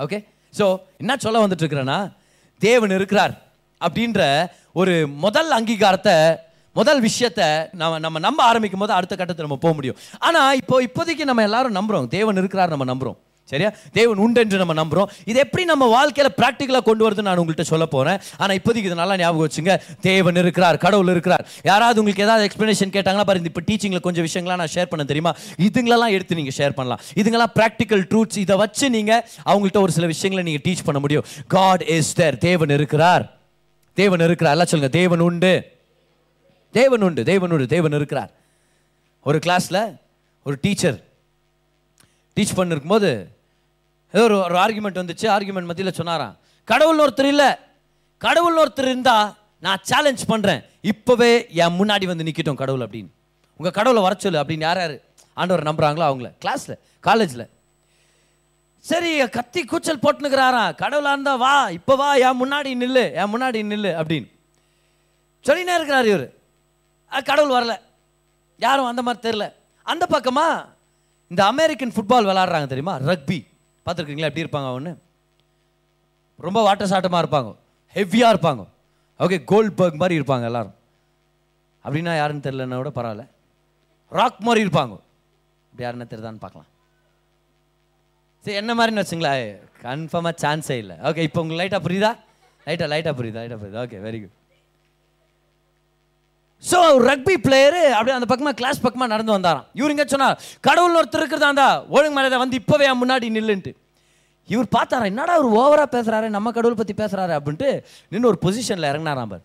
[SPEAKER 2] okay so என்ன சொல்ல வந்துட்டு இருக்கிறேன்னா தேவன் இருக்கிறார். அப்படின்ற ஒரு முதல் அங்கீகாரத்தை முதல் விஷயத்தை நம்ம நம்ம நம்ப ஆரம்பிக்கும் போது அடுத்த கட்டத்தில் நம்ம போக முடியும். ஆனால் இப்போ இப்போதைக்கு நம்ம எல்லாரும் நம்புகிறோம் தேவன் இருக்கிறார் நம்ம நம்புறோம். சரியா? தேவன் உண்டு என்று நம்ம நம்புறோம். இது எப்படி நம்ம வாழ்க்கையில் ப்ராக்டிக்கலாக கொண்டு வருதுன்னு நான் உங்கள்கிட்ட சொல்ல போகிறேன் ஆனால் இப்போதைக்கு இது நல்லா ஞாபகம் வச்சுங்க. தேவன் இருக்கிறார் கடவுள் இருக்கிறார். யாராவது உங்களுக்கு ஏதாவது எக்ஸ்ப்ளனேஷன் கேட்டாங்கன்னா பாருங்க. இப்போ டீச்சிங்கில் கொஞ்சம் விஷயங்களாம் நான் ஷேர் பண்ண தெரியுமா? இதுங்களெல்லாம் எடுத்து நீங்கள் ஷேர் பண்ணலாம். இதுங்களாம் ப்ராக்டிக்கல் ட்ரூத்ஸ் இதை வச்சு நீங்கள் அவங்கள்ட்ட ஒரு சில விஷயங்களை நீங்கள் டீச் பண்ண முடியும். காட் இஸ் தேர் தேவன் இருக்கிறார். தேவன் இருக்கிறார். எல்லாம் சொல்லுங்க தேவன் உண்டு. தேவன் உண்டு தேவன் உண்டு தேவன் இருக்கிறார். ஒரு கிளாஸில் ஒரு டீச்சர் டீச் பண்ணிருக்கும்போது ஏதோ ஒரு ஒரு ஆர்குமெண்ட் வந்துச்சு. ஆர்குமெண்ட் மத்தியில் சொன்னாராம் கடவுள் ஒருத்தர் இல்லை. கடவுள் ஒருத்தர் இருந்தால் நான் சேலஞ்ச் பண்ணுறேன் இப்போவே என் முன்னாடி வந்து நிற்கட்டும் கடவுள் அப்படின்னு. உங்கள் கடவுளை வர சொல்லு அப்படின்னு யார் யார்? ஆண்டவர் நம்புறாங்களோ அவங்கள. கிளாஸில் காலேஜில் சரி கத்தி கூச்சல் போட்டுனுக்கிறாரா கடவுளா இருந்தா வா இப்போ வா என் முன்னாடி நில்லு என் முன்னாடி நில்லு அப்படின்னு. சொல்லினே இருக்கிறார் இவர். கடவுள் வரல. யாரும் அந்த மாதிரி தெரில அந்த பக்கமாக இந்த அமெரிக்கன் ஃபுட்பால் விளாட்றாங்க தெரியுமா? ரக்பி பார்த்துருக்கீங்களா? எப்படி இருப்பாங்க ஒன்று ரொம்ப வாட்ட சாட்டமாக இருப்பாங்க ஹெவியாக இருப்பாங்க. ஓகே கோல்ட் பர்க் மாதிரி இருப்பாங்க எல்லாரும். அப்படின்னா யாருன்னு தெரிலன்னா கூட பரவாயில்ல. ராக் மாதிரி இருப்பாங்க. அப்படி யாருன்னு தெரியுதான்னு பார்க்கலாம். சரி என்ன மாதிரின்னு வச்சுங்களேன். கன்ஃபார்மாக சான்ஸே இல்லை. ஓகே இப்போ உங்களுக்கு லைட்டாக புரியுதா? லைட்டாக லைட்டாக புரியுதா? லைட்டாக புரியுதா? Okay very good so rugby player அப்படியே அந்த பக்கமாக கிளாஸ் பக்கமாக நடந்து வந்தாராம். இவருங்க இங்கே சொன்னார்? கடவுள் ஒருத்தர் இருக்கிறதா இருந்தா ஒழுங்கு மேலே வந்து இப்போவே முன்னாடி நில்லுன்ட்டு. இவர் பார்த்தாரா என்னடா அவர் ஓவராக பேசுகிறாரு நம்ம கடவுள் பற்றி பேசுகிறாரு அப்படின்ட்டு நின்று ஒரு பொசிஷனில் இறங்கினாராம் பார்.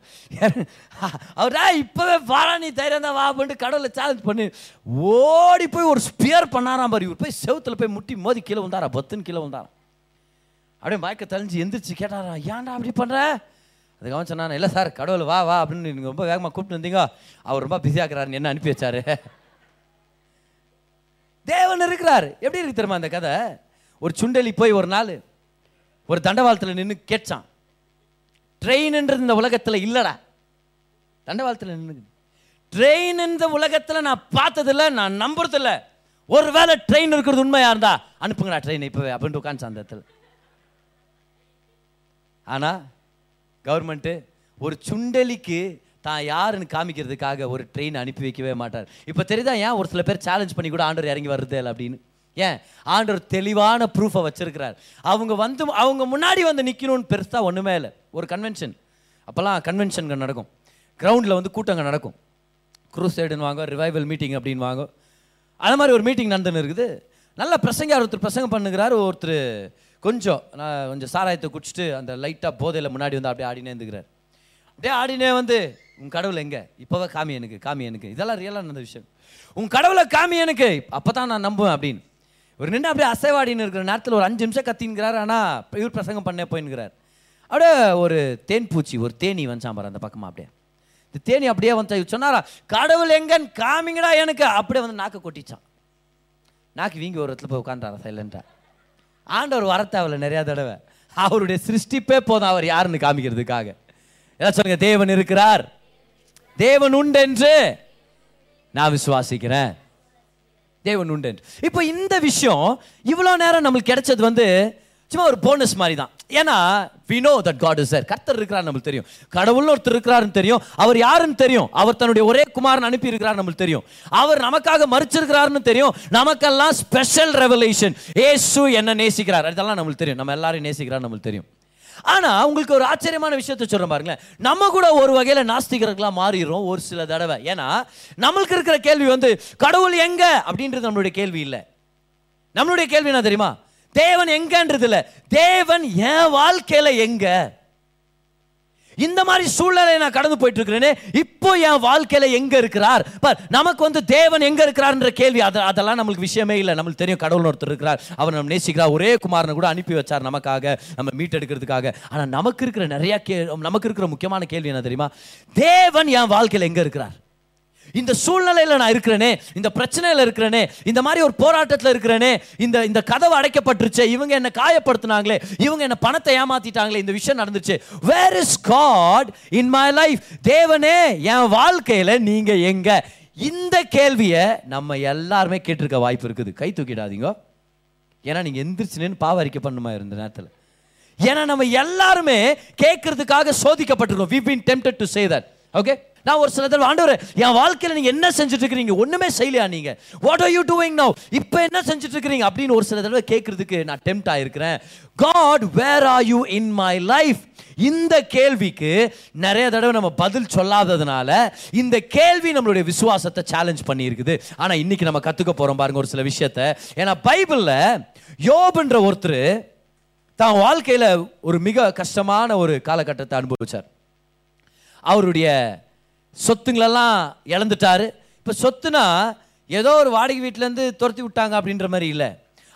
[SPEAKER 2] அவரா இப்போவே வாடா நீ தைரியம் தான் வா அப்படின்ட்டு கடவுளை சேலஞ்ச் பண்ணி ஓடி போய் ஒரு ஸ்பியர் பண்ணாராம் பார். இவர் போய் செவுத்துல போய் முட்டி மோதி கீழே வந்தாரா பத்துன்னு கீழே வந்தாராம் அப்படியே மயக்க தெளிஞ்சு எந்திரிச்சு கேட்டாரா ஏன்டா அப்படி பண்ணுற அதுக்காக கவனிச்சேன் இல்லை சார் கடவுள் வா வா அப்படின்னு நீங்கள் ரொம்ப வேகமாக கூப்பிட்டு வந்தீங்க. அவர் ரொம்ப பிஸியாக்குறாருன்னு என்ன அனுப்பி வச்சாரு? தேவன் இருக்கிறார். எப்படி இருக்கு தெரியுமா அந்த கதை? ஒரு சுண்டலி போய் ஒரு நாள் ஒரு தண்டவாளத்தில் நின்று கேட்டான் ட்ரெயின்ன்றது இந்த உலகத்தில் இல்லைடா. தண்டவாளத்தில் நின்று ட்ரெயின் இந்த உலகத்தில் நான் பார்த்ததில்ல நான் நம்புறதில்ல. ஒருவேளை ட்ரெயின் இருக்கிறது உண்மையாக இருந்தா அனுப்புங்கடா ட்ரெயின் இப்போவே அப்படின்ட்டு உட்காந்து அந்த இடத்துல. ஆனால் கவர்மெண்ட்டு ஒரு சுண்டலிக்கு தான் யாருன்னு காமிக்கிறதுக்காக ஒரு ட்ரெயின் அனுப்பி வைக்கவே மாட்டார். இப்போ தெரியுதா ஏன் ஒரு சில பேர் சேலஞ்ச் பண்ணி கூட ஆண்டர் இறங்கி வருது இல்லை அப்படின்னு? ஏன்? ஆண்டவர் தெளிவான ப்ரூஃபை வச்சிருக்கிறார். அவங்க வந்து அவங்க முன்னாடி வந்து நிற்கணும்னு பெருசாக ஒன்றுமே இல்லை. ஒரு கன்வென்ஷன் அப்போல்லாம் கன்வென்ஷன்கள் நடக்கும். கிரவுண்டில் வந்து கூட்டங்கள் நடக்கும். குரூசைடுன்னு வாங்க ரிவைவல் மீட்டிங் அப்படின்னு வாங்க அது மாதிரி ஒரு மீட்டிங் நடந்துன்னு இருக்குது. நல்ல பிரசங்க ஒருத்தர் பிரசங்கம் பண்ணுகிறாரு ஒருத்தர் கொஞ்சம் நான் கொஞ்சம் சாராயத்தை குடிச்சிட்டு அந்த லைட்டாக போதையில் முன்னாடி வந்து அப்படியே ஆடினே இருந்துக்கிறார். அப்படியே ஆடினே வந்து உன் கடவுள் எங்கே? இப்போவே காமி எனக்கு காமி எனக்கு. இதெல்லாம் ரியலாக நடந்த விஷயம். உன் கடவுளை காமி எனக்கு. அப்போ தான் நான் நம்புவேன் அப்படின்னு. இவர் நின்று அப்படியே அசைவாடின்னு இருக்கிற நேரத்தில் ஒரு அஞ்சு நிமிஷம் கத்தின்கிறார் ஆனால் இவர் பிரசங்கம் பண்ணே போயின்னுக்கிறார் அப்படியே ஒரு தேன் பூச்சி ஒரு தேனி வந்துச்சான் பாரு அந்த பக்கமாக அப்படியே. இந்த தேனி அப்படியே வந்து இவர் சொன்னாரா கடவுள் எங்கன்னு காமிங்கடா எனக்கு அப்படியே வந்து நாக்கு கொட்டிச்சான். நாக்கு வீங்கி ஒரு இடத்துல போய் உட்காந்துட்டாரா சைலண்டா ஆண்டவர் வரத்தேவையில்ல நிறையா தடவை. அவருடைய சிருஷ்டிப்பே போதும் அவர் யாருன்னு காமிக்கிறதுக்காக. ஏதாவது சொல்லுங்க தேவன் இருக்கிறார். தேவன் உண்டு என்று நான் விசுவாசிக்கிறேன். தேவன் உண்டு. இப்போ இந்த விஷயம் இவ்வளோ நேரம் நம்மளுக்கு கிடைச்சது வந்து சும்மா ஒரு போனஸ் மாதிரி தான் ஏன்னா we know that God is sir கர்த்தர் இருக்கிறார் நம்மளுக்கு தெரியும். கடவுள்னு ஒருத்தர் இருக்கிறாருன்னு தெரியும். அவர் யாருன்னு தெரியும்? அவர் தன்னுடைய ஒரே குமாரன் அனுப்பி இருக்கிறார் நம்மளுக்கு தெரியும். அவர் நமக்காக மறிச்சிருக்கிறாருன்னு தெரியும். நமக்கெல்லாம் ஸ்பெஷல் ரெவலேஷன் ஏசு என்ன நேசிக்கிறார். அதெல்லாம் நம்மளுக்கு தெரியும். நம்ம எல்லாரையும் நேசிக்கிறார் நம்மளுக்கு தெரியும். ஆனா உங்களுக்கு ஒரு ஆச்சரியமான விஷயத்த சொல்றேன் பாருங்களேன். நம்ம கூட ஒரு வகையில நாஸ்திகர்களாக மாறிடுறோம் ஒரு சில தடவை. ஏன்னா நம்மளுக்கு இருக்கிற கேள்வி வந்து கடவுள் எங்க? அப்படின்றது நம்மளுடைய கேள்வி இல்லை. நம்மளுடைய கேள்வி என்ன தெரியுமா? தேவன் எங்கன்றது இல்ல தேவன் என் வாழ்க்கையில எங்க? இந்த மாதிரி சூழ்நிலை நான் கடந்து போயிட்டு இருக்கிறேனே இப்போ என் வாழ்க்கையில எங்க இருக்கிறார்? பார் நமக்கு வந்து தேவன் எங்க இருக்கிறார்ன்ற கேள்வி அது அதெல்லாம் நம்மளுக்கு விஷயமே இல்லை. நம்மளுக்கு தெரியும் கடவுள் ஒருத்தர் இருக்கிறார். அவர் நம்ம நேசிக்கிறார். ஒரே குமாரனை கூட அனுப்பி வச்சார் நமக்காக நம்ம மீட்டெடுக்கிறதுக்காக. ஆனால் ஆனா நமக்கு இருக்கிற நிறைய கே நமக்கு இருக்கிற முக்கியமான கேள்வி என்ன தெரியுமா? தேவன் என் வாழ்க்கையில எங்க இருக்கிறார்? இந்த சூழ்நிலையில் நான் இருக்கிறேனே இந்த பிரச்சனையில் இருக்கிறேனே இந்த மாதிரி ஒரு போராட்டத்தில் இருக்கிறேனே இந்த இந்த கதவு அடைக்கப்பட்டுருச்சே இவங்க என்ன காயப்படுத்தினாங்களே இவங்க என்ன பணத்தை ஏமாத்திட்டாங்களே இந்த விஷயம் நடந்துச்சு where is God in my life தேவனே என் வாழ்க்கையில் நீங்கள் எங்க? இந்த கேள்வியை நம்ம எல்லாருமே கேட்டிருக்க வாய்ப்பு இருக்குது. கை தூக்கிடாதீங்க. ஏன்னா நீங்கள் எந்திரிச்சுன்னு பாவரிக்கை பண்ணுமா இருந்த நேரத்தில். ஏன்னா நம்ம எல்லாருமே கேட்கறதுக்காக சோதிக்கப்பட்டிருக்கோம். We been tempted to say that okay நான் ஒரு சில தடவை ஆண்டவர் என் வாழ்க்கையில் நீங்கள் என்ன செஞ்சுட்டு இருக்கிறீங்க ஒன்றுமே செய்யலையா நீங்க? What are you doing no இப்போ என்ன செஞ்சுட்டு இருக்கிறீங்க அப்படின்னு ஒரு சில தடவை கேட்கறதுக்கு நான் tempt ஆயிருக்கிறேன். God where are you in my life இந்த கேள்விக்கு நிறைய தடவை நம்ம பதில் சொல்லாததுனால இந்த கேள்வி நம்மளுடைய விசுவாசத்தை சேலஞ்ச் பண்ணியிருக்குது. ஆனால் இன்னைக்கு நம்ம கற்றுக்க போகிறோம் பாருங்க ஒரு சில விஷயத்த. ஏன்னா பைபிளில் யோபுன்ற ஒருத்தர் தான் வாழ்க்கையில் ஒரு மிக கஷ்டமான ஒரு காலகட்டத்தை அனுபவிச்சார். அவருடைய சொத்துங்களெல்லாம் இழந்துட்டாரு. இப்போ சொத்துனா ஏதோ ஒரு வாடகை வீட்டிலேருந்து துரத்தி விட்டாங்க அப்படின்ற மாதிரி இல்லை.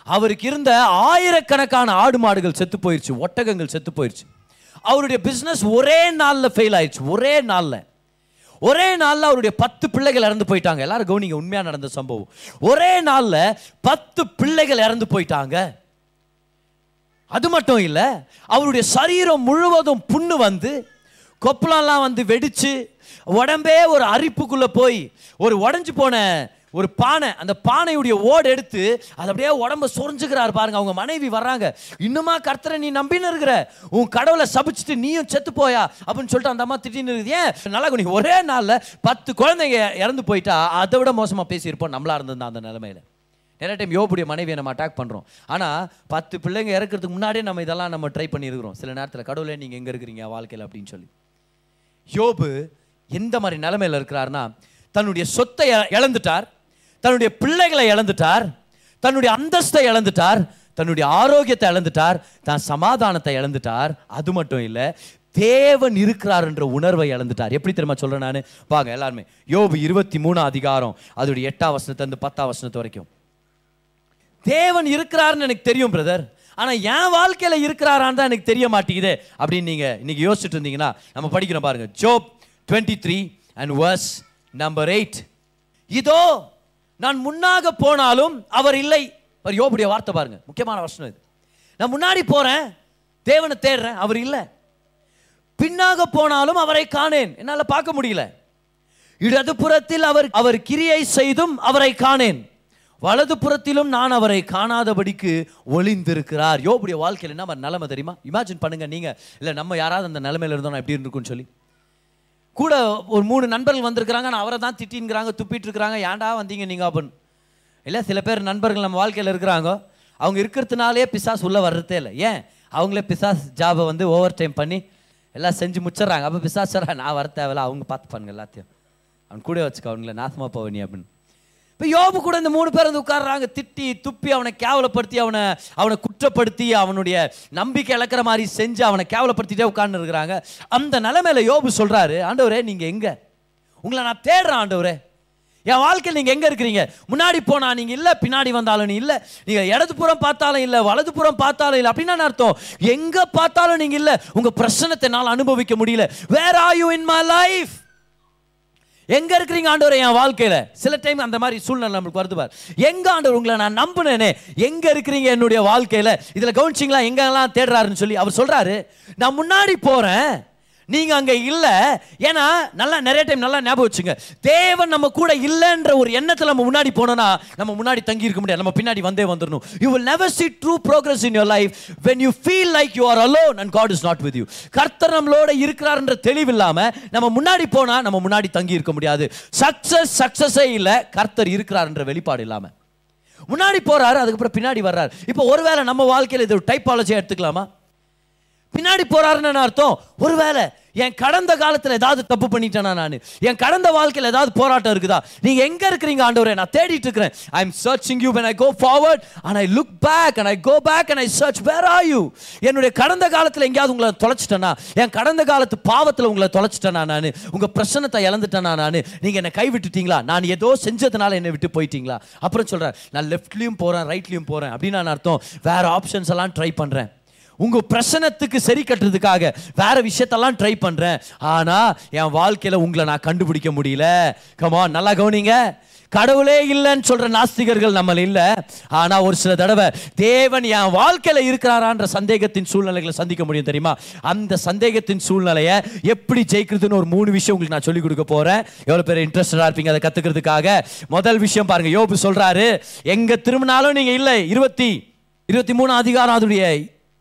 [SPEAKER 2] அவருக்கு இருந்த ஆயிரக்கணக்கான ஆடு மாடுகள் செத்து போயிடுச்சு ஒட்டகங்கள் செத்து போயிடுச்சு அவருடைய பிஸ்னஸ் ஒரே நாளில் ஃபெயில் ஆயிடுச்சு ஒரே நாளில். ஒரே நாளில் அவருடைய பத்து பிள்ளைகள் இறந்து போயிட்டாங்க. எல்லாரும் கவனிங்க உண்மையாக நடந்த சம்பவம். ஒரே நாளில் பத்து பிள்ளைகள் இறந்து போயிட்டாங்க. அது மட்டும் இல்லை அவருடைய சரீரம் முழுவதும் புண்ணு வந்து கொப்பளம்லாம் வந்து வெடித்து உடம்பே ஒரு அரிப்புக்குள்ளே போய் ஒரு உடஞ்சு போன ஒரு பானை அந்த பானையுடைய ஓடு எடுத்து அதை அப்படியே உடம்ப சொரிஞ்சுக்கிறாரு பாருங்க. அவங்க மனைவி வர்றாங்க. இன்னுமா கர்த்தரை நீ நம்பின்னு இருக்கிற? உன் கடவுளை சபிச்சுட்டு நீயும் செத்து போயா? அப்படின்னு சொல்லிட்டு அந்த அம்மா திட்டின்னு இருக்குது. ஏன்? நல்லா நீ ஒரே நாளில் பத்து குழந்தைங்க இறந்து போயிட்டா அதை விட மோசமாக பேசியிருப்போம். நம்மளா இருந்திருந்தா அந்த நிலைமையில. நிறைய டைம் யோபுடைய மனைவியை நம்ம அட்டாக் பண்ணுறோம் ஆனால் பத்து பிள்ளைங்க இறக்கிறதுக்கு முன்னாடியே நம்ம இதெல்லாம் நம்ம ட்ரை பண்ணியிருக்கிறோம். சில நேரத்தில் கடவுளே நீங்கள் எங்கே இருக்கிறீங்க? வாழ்க்கையில் அப்படின்னு சொல்லி. யோபு எந்த மாதிரி நிலைமையில் இருக்கிறார்னா தன்னுடைய சொத்தை இழந்துட்டார் தன்னுடைய பிள்ளைகளை இழந்துட்டார் தன்னுடைய அந்தஸ்தை இழந்துட்டார் தன்னுடைய ஆரோக்கியத்தை இழந்துட்டார் தான் சமாதானத்தை இழந்துட்டார். அது மட்டும் இல்லை தேவன் இருக்கிறார் என்ற உணர்வை இழந்துட்டார். எப்படி தெரியுமா சொல்கிறேன் நான்? வாங்க எல்லாருமே. யோபு இருபத்தி மூணு அதிகாரம் அதோடைய எட்டாம் வசனத்துலேருந்து பத்தாம் வசனத்து வரைக்கும். தேவன் இருக்கிறாருன்னு எனக்கு தெரியும் பிரதர் ஆனால் என் வாழ்க்கையில் இருக்கிறாரான்னு தான் எனக்கு தெரிய மாட்டேங்குது. அப்படின்னு நீங்கள் இன்றைக்கி யோசிச்சுட்டு இருந்தீங்கன்னா நம்ம படிக்கிறோம் பாருங்கள் Job twenty three and verse number eight இதோ நான் முன்னாக போனாலும் அவர் இல்லை. பாரு, யோபுடைய வார்த்தை பாருங்க. முக்கியமான வசனம் இது. நான் முன்னாடி போறேன் தேவனை தேடுறேன் அவர் இல்லை. பின்னாக போனாலும் அவரை காணேன். என்னால் பார்க்க முடியல. இடது புறத்தில் அவர் அவர் கிரியை செய்தும் அவரை காணேன். வலது புறத்திலும் நான் அவரை காணாதபடிக்கு ஒளிந்திருக்கிறார். யோபுடைய வாழ்க்கையில் என்ன நிலைமை தெரியுமா? இமேஜின் பண்ணுங்க நீங்க. இல்லை நம்ம யாராவது அந்த நிலைமையில இருந்தோம் எப்படி இருந்திருக்கும்னு சொல்லி. கூட ஒரு மூணு நண்பர்கள் வந்திருக்கிறாங்க நான் அவரை தான் திட்டின்கிறாங்க துப்பிட்டு இருக்கிறாங்க ஏன்டா வந்தீங்க நீங்கள் அப்படின்னு. இல்லை சில பேர் நண்பர்கள் நம்ம வாழ்க்கையில் இருக்கிறாங்க அவங்க இருக்கிறதுனாலே பிசாஸ் உள்ளே வர்றதே இல்லை. ஏன்? அவங்களே பிசாஸ் ஜாபை வந்து ஓவர் டைம் பண்ணி எல்லாம் செஞ்சு முச்சிடுறாங்க. அப்போ பிசாஸ் நான் வர தேவையில்ல அவங்க பார்த்துப்பானுங்க எல்லாத்தையும். அவன் கூட வச்சுக்க அவங்கள நாசமாக போவனி அப்படின்னு. இப்போ யோபு கூட இந்த மூணு பேர் வந்து உட்கார்றாங்க. திட்டி துப்பி அவனை கேவலப்படுத்தி அவனை அவனை குற்றப்படுத்தி அவனுடைய நம்பிக்கை இழக்கிற மாதிரி செஞ்சு அவனை கேவலப்படுத்திட்டே உட்கார்ந்து இருக்கிறாங்க. அந்த நிலைமையில யோபு சொல்கிறாரு ஆண்டவரே நீங்கள் எங்கே? உங்களை நான் தேடுறேன் ஆண்டவரே. என் வாழ்க்கையில் நீங்கள் எங்கே இருக்கிறீங்க? முன்னாடி போனால் நீங்கள் இல்லை பின்னாடி வந்தாலும் நீ இல்லை. நீங்கள் இடது புறம் பார்த்தாலும் இல்லை வலது புறம் பார்த்தாலும் இல்லை. அப்படின்னா என்ன அர்த்தம்? எங்கே பார்த்தாலும் நீங்கள் இல்லை. உங்கள் பிரச்சனத்தை என்னால் அனுபவிக்க முடியல. Where are you in my life எங்க இருக்கிறீங்க ஆண்டவர்? என் வாழ்க்கையில. சில டைம் அந்த மாதிரி சூழ்நிலை நம்மளுக்கு வருது பார். எங்க ஆண்டவர் உங்களை நான் நம்பினேனே? எங்க இருக்கிறீங்க என்னுடைய வாழ்க்கையில? இதுல கவனிச்சிங்களா? எங்கெல்லாம் தேடுறாருன்னு சொல்லி அவர் சொல்றாரு நான் முன்னாடி போறேன் நீங்க அங்க இல்ல. ஏன்னா நல்லா நிறைய டைம் நல்லா ஞாபகம் வச்சுங்க. தேவன் நம்ம கூட இல்லைன்ற ஒரு எண்ணத்துல நம்ம முன்னாடி போனோம்னா நம்ம முன்னாடி தங்கி இருக்க முடியாது. நம்ம பின்னாடி வந்தே வந்துடணும் you will never see true progress in your life when you feel like you are alone and God is not with you கர்த்தர் நம்மளோட இருக்கிறார்ன்ற தெளிவு இல்லாம நம்ம முன்னாடி போனா நம்ம முன்னாடி தங்கி இருக்க முடியாது. சக்சஸ் சக்சஸே இல்லை. கர்த்தர் இருக்கிறார்ன்ற வெளிப்பாடு இல்லாம. முன்னாடி போறாரு அதுக்கப்புறம் பின்னாடி வர்றாரு. இப்போ ஒருவேளை நம்ம வாழ்க்கையில் இது ஒரு டைப்பாலஜியாக எடுத்துக்கலாமா? பின்னாடி போறாருன்னு அர்த்தம்? ஒருவேளை என் கடந்த காலத்தில் ஏதாவது தப்பு பண்ணிட்டேனா நான்? என் கடந்த வாழ்க்கையில் ஏதாவது போராட்டம் இருக்குதா? நீங்க எங்க இருக்கிறீங்க ஆண்டவரே? நான் தேடிட்டு இருக்கிறேன். I am searching you when I go forward and I look back and I go back and I search where are you என்னுடைய கடந்த காலத்தில் எங்கேயாவது உங்களை தொலைச்சிட்டேனா? என் கடந்த காலத்து பாவத்தில் உங்களை தொலைச்சிட்டேனா நான்? உங்கள் பிரச்சனத்தை இழந்துட்டேனா நான்? நீங்கள் என்னை கைவிட்டுட்டீங்களா? நான் ஏதோ செஞ்சதுனால என்னை விட்டு போயிட்டீங்களா? அப்புறம் சொல்கிறேன் நான் லெஃப்ட்லேயும் போகிறேன் ரைட்லேயும் போகிறேன் அப்படின்னு நான் அர்த்தம்? வேறு ஆப்ஷன்ஸ் எல்லாம் ட்ரை பண்ணுறேன் உங்கள் பிரச்சனத்துக்கு சரி கட்டுறதுக்காக வேறு விஷயத்தெல்லாம் ட்ரை பண்ணுறேன் ஆனால் என் வாழ்க்கையில் உங்களை நான் கண்டுபிடிக்க முடியல. கமா நல்லா கவனிங்க. கடவுளே இல்லைன்னு சொல்கிற நாஸ்திகர்கள் நம்மள இல்லை. ஆனால் ஒரு சில தடவை தேவன் என் வாழ்க்கையில் இருக்கிறாரான்ற சந்தேகத்தின் சூழ்நிலைகளை சந்திக்க முடியும் தெரியுமா? அந்த சந்தேகத்தின் சூழ்நிலையை எப்படி ஜெயிக்கிறதுன்னு ஒரு மூணு விஷயம் உங்களுக்கு நான் சொல்லி கொடுக்க போறேன். எவ்வளோ பேர் இன்ட்ரெஸ்டடாக இருப்பீங்க அதை கற்றுக்கிறதுக்காக முதல் விஷயம் பாருங்கள் யோபு சொல்கிறாரு எங்கே திரும்பினாலும் நீங்கள் இல்லை. இருபத்தி இருபத்தி மூணு அதிகாரம் அதனுடைய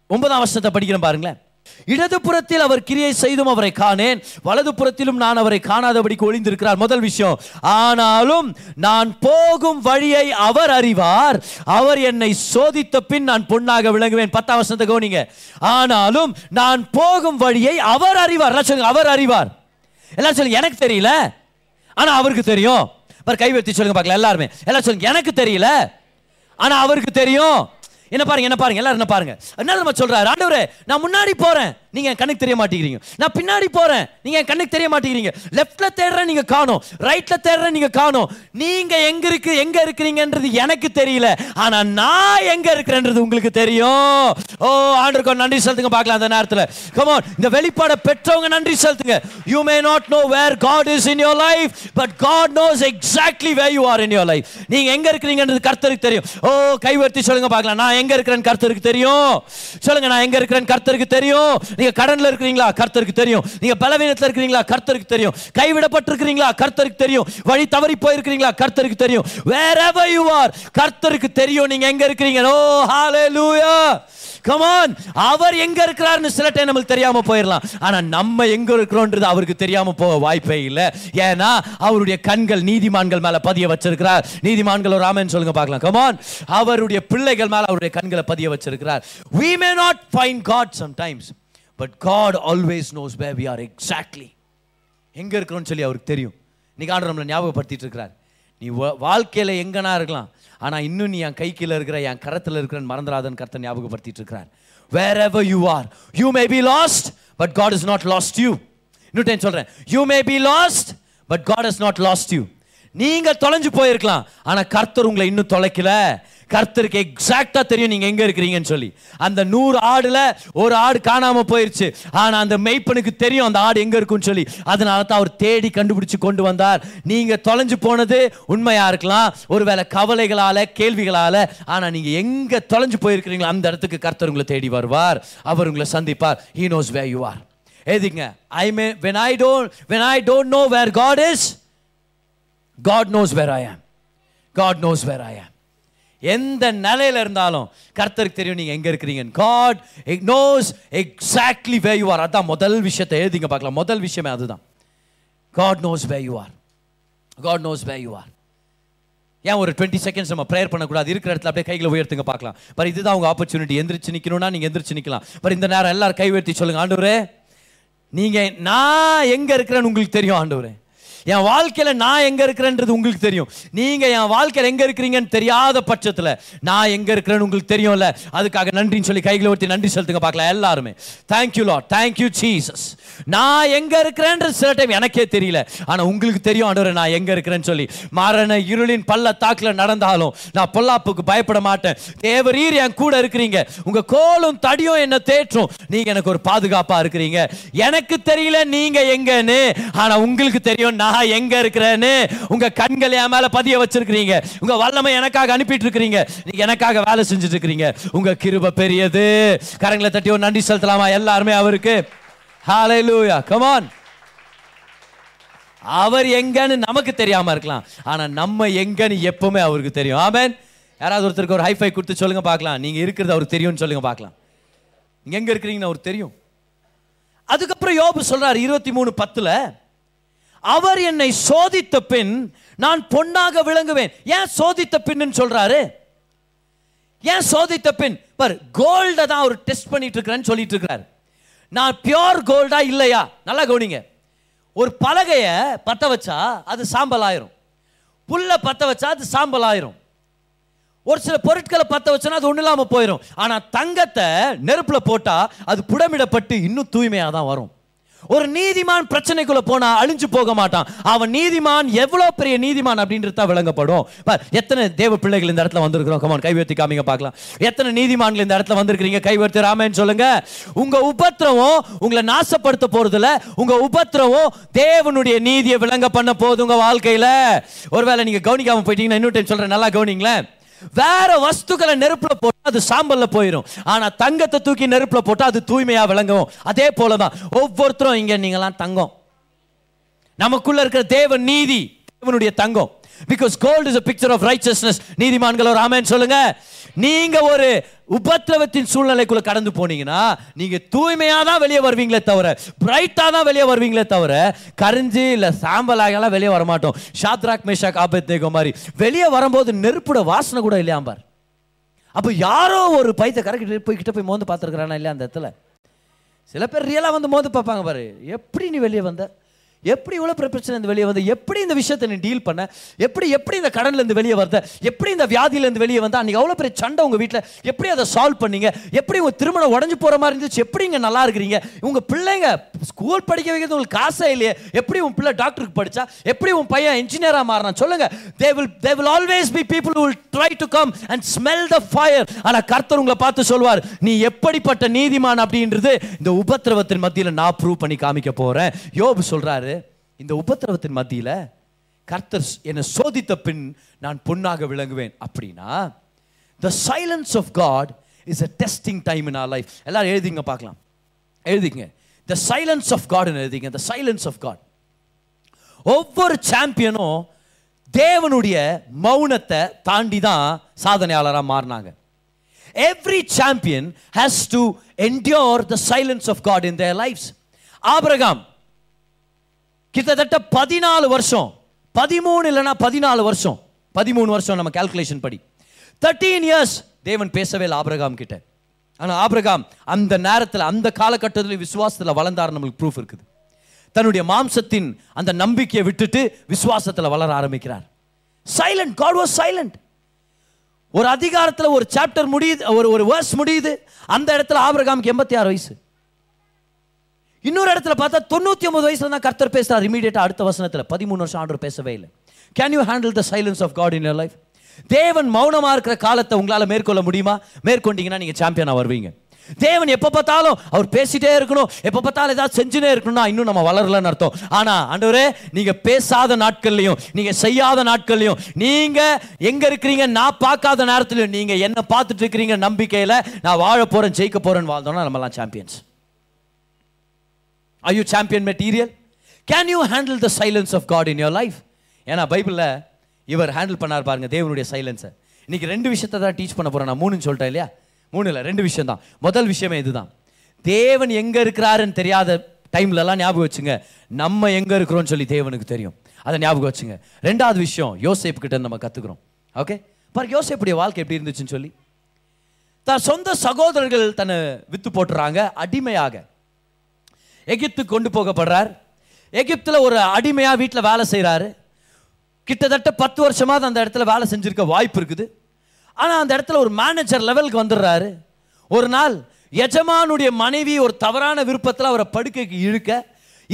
[SPEAKER 2] ஒன்பதாம் வருஷத்தை படிக்கிறேன் பாருங்களேன். இடது புறத்தில் அவர் கிரியை செய்தும் அவரை காணேன். வலது புறத்திலும் நான் அவரை காணாதபடிக்கு ஒளிந்திருக்கிறார். முதல் விஷயம் ஆனாலும் நான் போகும் வழியை அவர் அறிவார். அவர் என்னை சோதித்த பின் நான் பொண்ணாக விளங்குவேன். பத்தாம் வருஷத்தை கவனிங்க. ஆனாலும் நான் போகும் வழியை அவர் அறிவார். சொல்லுங்க அவர் அறிவார். எல்லாம் சொல்லுங்க எனக்கு தெரியல. ஆனா அவருக்கு தெரியும். பாரு கை வைத்து சொல்லுங்க பார்க்கலாம் எல்லாருமே. எல்லாம் சொல்லுங்க எனக்கு தெரியல. ஆனா அவருக்கு தெரியும். என்ன பாருங்க என்ன பாருங்க எல்லாரும் என்ன பாருங்க. என்ன நம்ம சொல்றாரு ஆண்டவரே நான் முன்னாடி போறேன். நீங்க என் கண்ணுக்கு தெரிய மாட்டேங்கிறீங்க. நான் பின்னாடி போறேன். நீங்க என் கண்ணுக்கு தெரிய மாட்டேங்கிறீங்க. லெஃப்ட்ல தேடுறேன் நீங்க காணோம். ரைட்ல தேடுறேன் நீங்க காணோம். நீங்க எங்க இருக்கு எங்க இருக்கிறீங்கன்றது எனக்கு தெரியல. ஆனா நான் எங்க இருக்கிறேன்றது உங்களுக்கு தெரியும். ஓ ஆண்டருக்கு நன்றி செலுத்துங்க பார்க்கலாம் அந்த நேரத்துல. கமோன் இந்த வெளிப்பாடை பெற்றவங்க நன்றி செலுத்துங்க. You may not know where God is in your life but God knows exactly where you are in your life நீங்க எங்க இருக்கிறீங்கன்றது கர்த்தருக்கு தெரியும். ஓ கைவர்த்தி சொல்லுங்க பார்க்கலாம். நான் நான் எங்க இருக்கிறேன்னு கர்த்தருக்கு தெரியும். சொல்லுங்க நான் எங்க இருக்கிறேன்னு கர்த்தருக்கு தெரியும். நீங்க கடன்ல இருக்கிறீங்களா? கர்த்தருக்கு தெரியும். நீங்க பலவீனத்தில் இருக்கிறீங்களா? கர்த்தருக்கு தெரியும். கைவிடப்பட்டிருக்கிறீங்களா? கர்த்தருக்கு தெரியும். வழி தவறி போயிருக்கிறீங்களா? கர்த்தருக்கு தெரியும். வேற யூ ஆர் கர்த்தருக்கு தெரியும். நீங்க எங்க இருக்கிறீங்க? ஓ hallelujah. கமான் அவர் எங்க இருக்கிறாருன்னு சில டைம் நம்மளுக்கு தெரியாம போயிடலாம். ஆனா நம்ம எங்க இருக்கிறோன்றது அவருக்கு தெரியாம போக வாய்ப்பே இல்லை. ஏன்னா அவருடைய கண்கள் நீதிமான்கள் மேல பதிய வச்சிருக்கிறார். நீதிமான்கள் ஒரு ஆமன் சொல்லுங்க பார்க்கலாம். கமான் அவருடைய பிள்ளைகள் மேல அவருடைய கண்களை பதிய வச்சிருக்கிறார். We may not find god sometimes but god always knows where we are exactly. எங்க இருக்கிறோம்னு சொல்லி அவருக்கு தெரியும். இன்னைக்கு ஆண்டு நம்மளை ஞாபகப்படுத்திட்டு இருக்கிறார். நீ வா- வாழ்க்கையில எங்கனா இருக்கலாம். ஆனால் இன்னும் நீ என் கை கீழ இருக்கிற என் கரத்தில் இருக்கிறன்னு மறந்துடாதன்னு கருத்தை ஞாபகப்படுத்திட்டு இருக்கிறார். Wherever you are you may be lost but God is not lost you இன்னும் டைம் சொல்கிறேன் you may be lost but God is not lost you நீங்கள் தொலைஞ்சு போயிருக்கலாம் ஆனால் கர்த்தர் உங்களை இன்னும் தொலைக்கல. கர்த்தருக்கு எக்ஸாக்டாக தெரியும் நீங்கள் எங்கே இருக்கிறீங்கன்னு சொல்லி. அந்த நூறு ஆடில் ஒரு ஆடு காணாமல் போயிடுச்சு ஆனால் அந்த மெய்ப்பனுக்கு தெரியும் அந்த ஆடு எங்கே இருக்குன்னு சொல்லி. அதனால தான் அவர் தேடி கண்டுபிடிச்சு கொண்டு வந்தார். நீங்கள் தொலைஞ்சு போனது உண்மையாக இருக்கலாம். ஒருவேளை கவலைகளால கேள்விகளால் ஆனால் நீங்கள் எங்கே தொலைஞ்சு போயிருக்கிறீங்களோ அந்த இடத்துக்கு கர்த்தர் உங்களை தேடி வருவார். அவர் உங்களை சந்திப்பார். He knows where you are எதுங்க I may when I don't when I don't know where God is God knows where I am God knows where I ஆம் எந்த நிலையில இருந்தாலும் கர்த்தருக்கு தெரியும் நீங்கள் எங்கே இருக்கிறீங்க God knows exactly where you are அதான் முதல் விஷயத்தை எழுதிங்க பார்க்கலாம். முதல் விஷயமே அதுதான். God knows where you are God knows where you are ஏன் ஒரு டுவெண்ட்டி செகண்ட்ஸ் நம்ம ப்ரேயர் பண்ணக்கூடாது? இருக்கிற இடத்துல அப்படியே கைகளை உயர்த்துங்க பார்க்கலாம். பர் இதுதான் உங்கள் ஆப்பர்ச்சுனிட்டி எந்திரிச்சு நிற்கணும்னா நீங்கள் எந்திரிச்சு நிற்கலாம் பர் இந்த நேரம் எல்லாரும் கை உயர்த்தி சொல்லுங்க. ஆண்டவரே நீங்கள் நான் எங்கே இருக்கிறேன்னு உங்களுக்கு தெரியும் ஆண்டவரே. என் வாழ்க்கையில் நான் எங்கே இருக்கிறேன்றது உங்களுக்கு தெரியும். நீங்கள் என் வாழ்க்கையில் எங்கே இருக்கிறீங்கன்னு தெரியாத பட்சத்தில் நான் எங்கே இருக்கிறேன்னு உங்களுக்கு தெரியும்ல. அதுக்காக நன்றின்னு சொல்லி கைகளை ஒருத்தி நன்றி செலுத்துங்க பார்க்கலாம் எல்லாருமே. தேங்க்யூ லாட் தேங்க்யூ சீசஸ் நான் எங்கே இருக்கிறேன்றது சில டைம் எனக்கே தெரியல. ஆனால் உங்களுக்கு தெரியும் ஆண்டவரே நான் எங்கே இருக்கிறேன்னு சொல்லி. மரண இருளின் பள்ளத்தாக்கில் நடந்தாலும் நான் பொல்லாப்புக்கு பயப்பட மாட்டேன். தேவரீர் என் கூட இருக்கிறீங்க. உங்கள் கோலும் தடியும் என்ன தேற்றும். நீங்கள் எனக்கு ஒரு பாதுகாப்பாக இருக்கிறீங்க. எனக்கு தெரியல நீங்கள் எங்கன்னு. ஆனால் உங்களுக்கு தெரியும் நான் எங்க இருக்கிறேன்னு உங்க கண்கள் என் மேல பதிய வச்சிருக்கிறீங்க. உங்க வல்லமை எனக்காக அனுப்பிட்டு இருக்கிறீங்க நீங்க எனக்காக வேலை செஞ்சுட்டு இருக்கிறீங்க உங்க கிருப பெரியது. கரங்களை தட்டி ஒரு நன்றி செலுத்தலாமா எல்லாருமே அவருக்கு? ஹாலை லூயா கமான் அவர் எங்கன்னு நமக்கு தெரியாம இருக்கலாம். ஆனா நம்ம எங்கன்னு எப்பவுமே அவருக்கு தெரியும். ஆமேன் யாராவது ஒருத்தருக்கு ஒரு ஹைஃபை கொடுத்து சொல்லுங்க பார்க்கலாம். நீங்க இருக்கிறது அவருக்கு தெரியும்னு சொல்லுங்க பார்க்கலாம். எங்க இருக்கிறீங்கன்னு அவருக்கு தெரியும். அதுக்கப்புறம் யோபு சொல்றாரு இருபத்தி மூணு பத்துல அவர் என்னை சோதித்த பின் நான் பொன்னாக விளங்குவேன். ஏன் சோதித்த பின்னு சொல்றாரு? ஏன் சோதித்த பின்? பார் கோல்டை தான் அவர் டெஸ்ட் பண்ணிட்டு இருக்கிறேன்னு சொல்லிட்டு இருக்கிறார் நான் பியோர் கோல்டா இல்லையா? நல்லா கவனிங்க. ஒரு பலகைய பத்த வச்சா அது சாம்பல் ஆயிரும். புல்ல பத்த வச்சா அது சாம்பல் ஆயிரும். ஒரு சில பொருட்களை பத்த வச்சோன்னா அது ஒன்றும் இல்லாமல் போயிடும் ஆனால் தங்கத்தை நெருப்பில் போட்டால் அது புடமிடப்பட்டு இன்னும் தூய்மையாக தான் வரும். ஒரு நீதிமான் பிரச்சனைக்குள்ள போனா அழிஞ்சு போக மாட்டான். அவன் நீதிமான் எவ்வளவு பெரிய நீதிமான் அப்படின்றது தான் விளங்கப்படும் எத்தனை தேவ பிள்ளைகள் இந்த இடத்துல வந்திருக்கிறோம்? கமான் கை காமிங்க பார்க்கலாம். எத்தனை நீதிமான்கள் இந்த இடத்துல வந்திருக்கிறீங்க? கைவேர்த்தி ராமன் ராமேன்னு சொல்லுங்க. உங்க உபத்திரவம் உங்களை நாசப்படுத்த போறதுல உங்க உபத்திரவம் தேவனுடைய நீதியை விளங்க பண்ண போகுது உங்க வாழ்க்கையில. ஒருவேளை நீங்க கவனிக்காம போயிட்டீங்கன்னா இன்னொரு டைம் சொல்றேன். நல்லா கவனிங்களேன். வேற வஸ்துக்களை நெருப்புல போட்டா அது சாம்பல்ல போயிடும் ஆனா தங்கத்தை தூக்கி நெருப்புல போட்டா அது தூய்மையா விளங்கும். அதே போலதான் ஒவ்வொருத்தரும் இங்க நீங்களாம் தங்கம். நமக்குள்ள இருக்கிற தேவ நீதி தேவனுடைய தங்கம். Because gold is a picture of righteousness. நீதிமான்கள் ஒரு ஆமேன்னு சொல்லுங்க. நீங்க ஒரு உபத்திரவத்தின் சூழ்நிலைக்குள்ள கடந்து போனீங்கன்னா நீங்க தூய்மையா தான் வெளியே வருவீங்களே தவிர பிரைட்டா தான் வெளியே வருவீங்களே தவிர கரிஞ்சு இல்ல சாம்பலாகலாம் வெளியே வர மாட்டோம் ஷாத்ராக் மேஷாக் ஆபத்தேகோ மாதிரி வெளியே வரும்போது நெருப்புட வாசனை கூட இல்லையாம்பார் அப்போ யாரோ ஒரு பைத்த கரைக்கிட்டு போய் கிட்ட போய் மோந்து பார்த்துருக்குறானா இல்லையா அந்த இடத்துல? சில பேர் ரியலாக வந்து மோந்து பார்ப்பாங்க பாரு. எப்படி நீ வெளியே வந்த? எப்படி இவ்வளோ பிரச்சனை இருந்து வெளியே வந்த? எப்படி இந்த விஷயத்தை நீ டீல் பண்ண? எப்படி எப்படி இந்த கடன்லேருந்து வெளியே வந்த எப்படி இந்த வியாதியிலேருந்து வெளியே வந்த? அன்னைக்கு அவ்வளோ பெரிய சண்டை உங்கள் வீட்டில் எப்படி அதை சால்வ் பண்ணீங்க? எப்படி உங்கள் திருமணம் உடஞ்சு போகிற மாதிரி இருந்துச்சு? எப்படி இங்கே நல்லா இருக்கிறீங்க? உங்கள் பிள்ளைங்க ஸ்கூல் படிக்க வைக்கிறது உங்களுக்கு காசே இல்லையே. எப்படி உன் பிள்ளை டாக்டருக்கு படிச்சா? எப்படி உன் பையன் இன்ஜினியராக மாறினா சொல்லுங்க. They will they will always be people will try to come and smell the fire ஆனால் கர்த்தர் உங்களை பார்த்து சொல்வார் நீ எப்படிப்பட்ட நீதிமான் அப்படின்றது இந்த உபத்திரவத்தின் மத்தியில் நான் ப்ரூவ் பண்ணி காமிக்க போகிறேன் யோபு சொல்கிறாரு இந்த உபத்திரவத்தின் மத்தியில் கர்த்தர் என்னை சோதித்த பின் நான் பொண்ணாக விளங்குவேன். அப்படின்னா the silence of God is a testing time in our life எல்லாரும் எழுதிங்க பார்க்கலாம். எழுதிங்க. த சைலன்ஸ் ஆஃப் காட்னு எழுதிங்க? த சைலன்ஸ் ஆஃப் காட் ஒவ்வொரு சாம்பியனும் தேவனுடைய மௌனத்தை தாண்டி தான் சாதனையாளராக மாறினாங்க. Every champion has to endure the silence of God in their lifes Abraham கிட்டத்தட்ட பதினாலு வருஷம். பதிமூணு இல்லைன்னா பதினாலு வருஷம். பதிமூணு வருஷம் நம்ம கால்குலேஷன் படி. தேர்ட்டீன் இயர்ஸ் தேவன் பேசவே இல்லை ஆபிரகாம் கிட்ட. ஆனால் ஆபிரகாம் அந்த நேரத்தில் அந்த காலகட்டத்தில் விசுவாசத்தில் வளர்ந்தார் நம்மளுக்கு ப்ரூஃப் இருக்குது. தன்னுடைய மாம்சத்தின் அந்த நம்பிக்கையை விட்டுட்டு விசுவாசத்தில் வளர ஆரம்பிக்கிறார். சைலண்ட் காட் வாஸ் சைலண்ட் ஒரு அதிகாரத்தில் ஒரு சாப்டர் முடியுது ஒரு ஒரு வேர்ஸ் முடியுது. அந்த இடத்துல ஆபிரகாமுக்கு எண்பத்தி ஆறு வயசு. இன்னொரு இடத்துல பார்த்தா தொண்ணூற்றி ஒன்பது வயசுல தான் கர்த்தர் பேசுகிறார் இமீடியட்டாக அடுத்த வசனத்தில் பதிமூணு வருஷம் ஆண்டவர் பேசவே இல்லை. Can you handle the silence of God in your life தேவன் மௌனமாக இருக்கிற காலத்தை உங்களால் மேற்கொள்ள முடியுமா? மேற்கொண்டீங்கன்னா நீங்கள் சாம்பியனாக வருவீங்க. தேவன் எப்போ பார்த்தாலும் அவர் பேசிட்டே இருக்கணும். எப்போ பார்த்தாலும் ஏதாவது செஞ்சுனே இருக்கணும்னா இன்னும் நம்ம வளரலன்னு அர்த்தம். ஆனால் ஆண்டவரே நீங்கள் பேசாத நாட்கள்லையும் நீங்கள் செய்யாத நாட்கள்லையும் நீங்கள் எங்கே இருக்கிறீங்க நான் பார்க்காத நேரத்துலையும் நீங்கள் என்ன பார்த்துட்டு இருக்கிறீங்க நம்பிக்கையில் நான் வாழ போகிறேன் ஜெயிக்க போகிறேன்னு வாழ்ந்தோம்னா நம்மலாம் champions are you champion material can you handle the silence of God in your life ஏன்னா பைபிளில் இவர் ஹேண்டில் பண்ணார் பாருங்க தேவனுடைய சைலன்ஸை இன்னைக்கு ரெண்டு விஷயத்தை தான் டீச் பண்ண போகிறேன் நான் மூணுன்னு சொல்லிட்டேன் இல்லையா? மூணு இல்லை ரெண்டு விஷயம் தான். முதல் விஷயமே இதுதான். தேவன் எங்கே இருக்கிறாருன்னு தெரியாத டைம்லலாம் ஞாபகம் வச்சுங்க. நம்ம எங்கே இருக்கிறோம்னு சொல்லி தேவனுக்கு தெரியும். அதை ஞாபகம் வச்சுங்க. ரெண்டாவது விஷயம் யோசேப்பு கிட்ட நம்ம கற்றுக்குறோம் ஓகே பாரு யோசேப்புடைய வாழ்க்கை எப்படி இருந்துச்சுன்னு சொல்லி. தன் சொந்த சகோதரர்கள் தன்னை வித்து போட்டுறாங்க அடிமையாக. எகிப்துக்கு கொண்டு போகப்படுறார். எகிப்தில் ஒரு அடிமையாக வீட்டில் வேலை செய்கிறாரு கிட்டத்தட்ட பத்து வருஷமாவது அந்த இடத்துல வேலை செஞ்சுருக்க வாய்ப்பு இருக்குது. ஆனால் அந்த இடத்துல ஒரு மேனேஜர் லெவலுக்கு வந்துடுறாரு. ஒரு நாள் எஜமானுடைய மனைவி ஒரு தவறான விருப்பத்தில் அவரை படுக்கைக்கு இழுக்க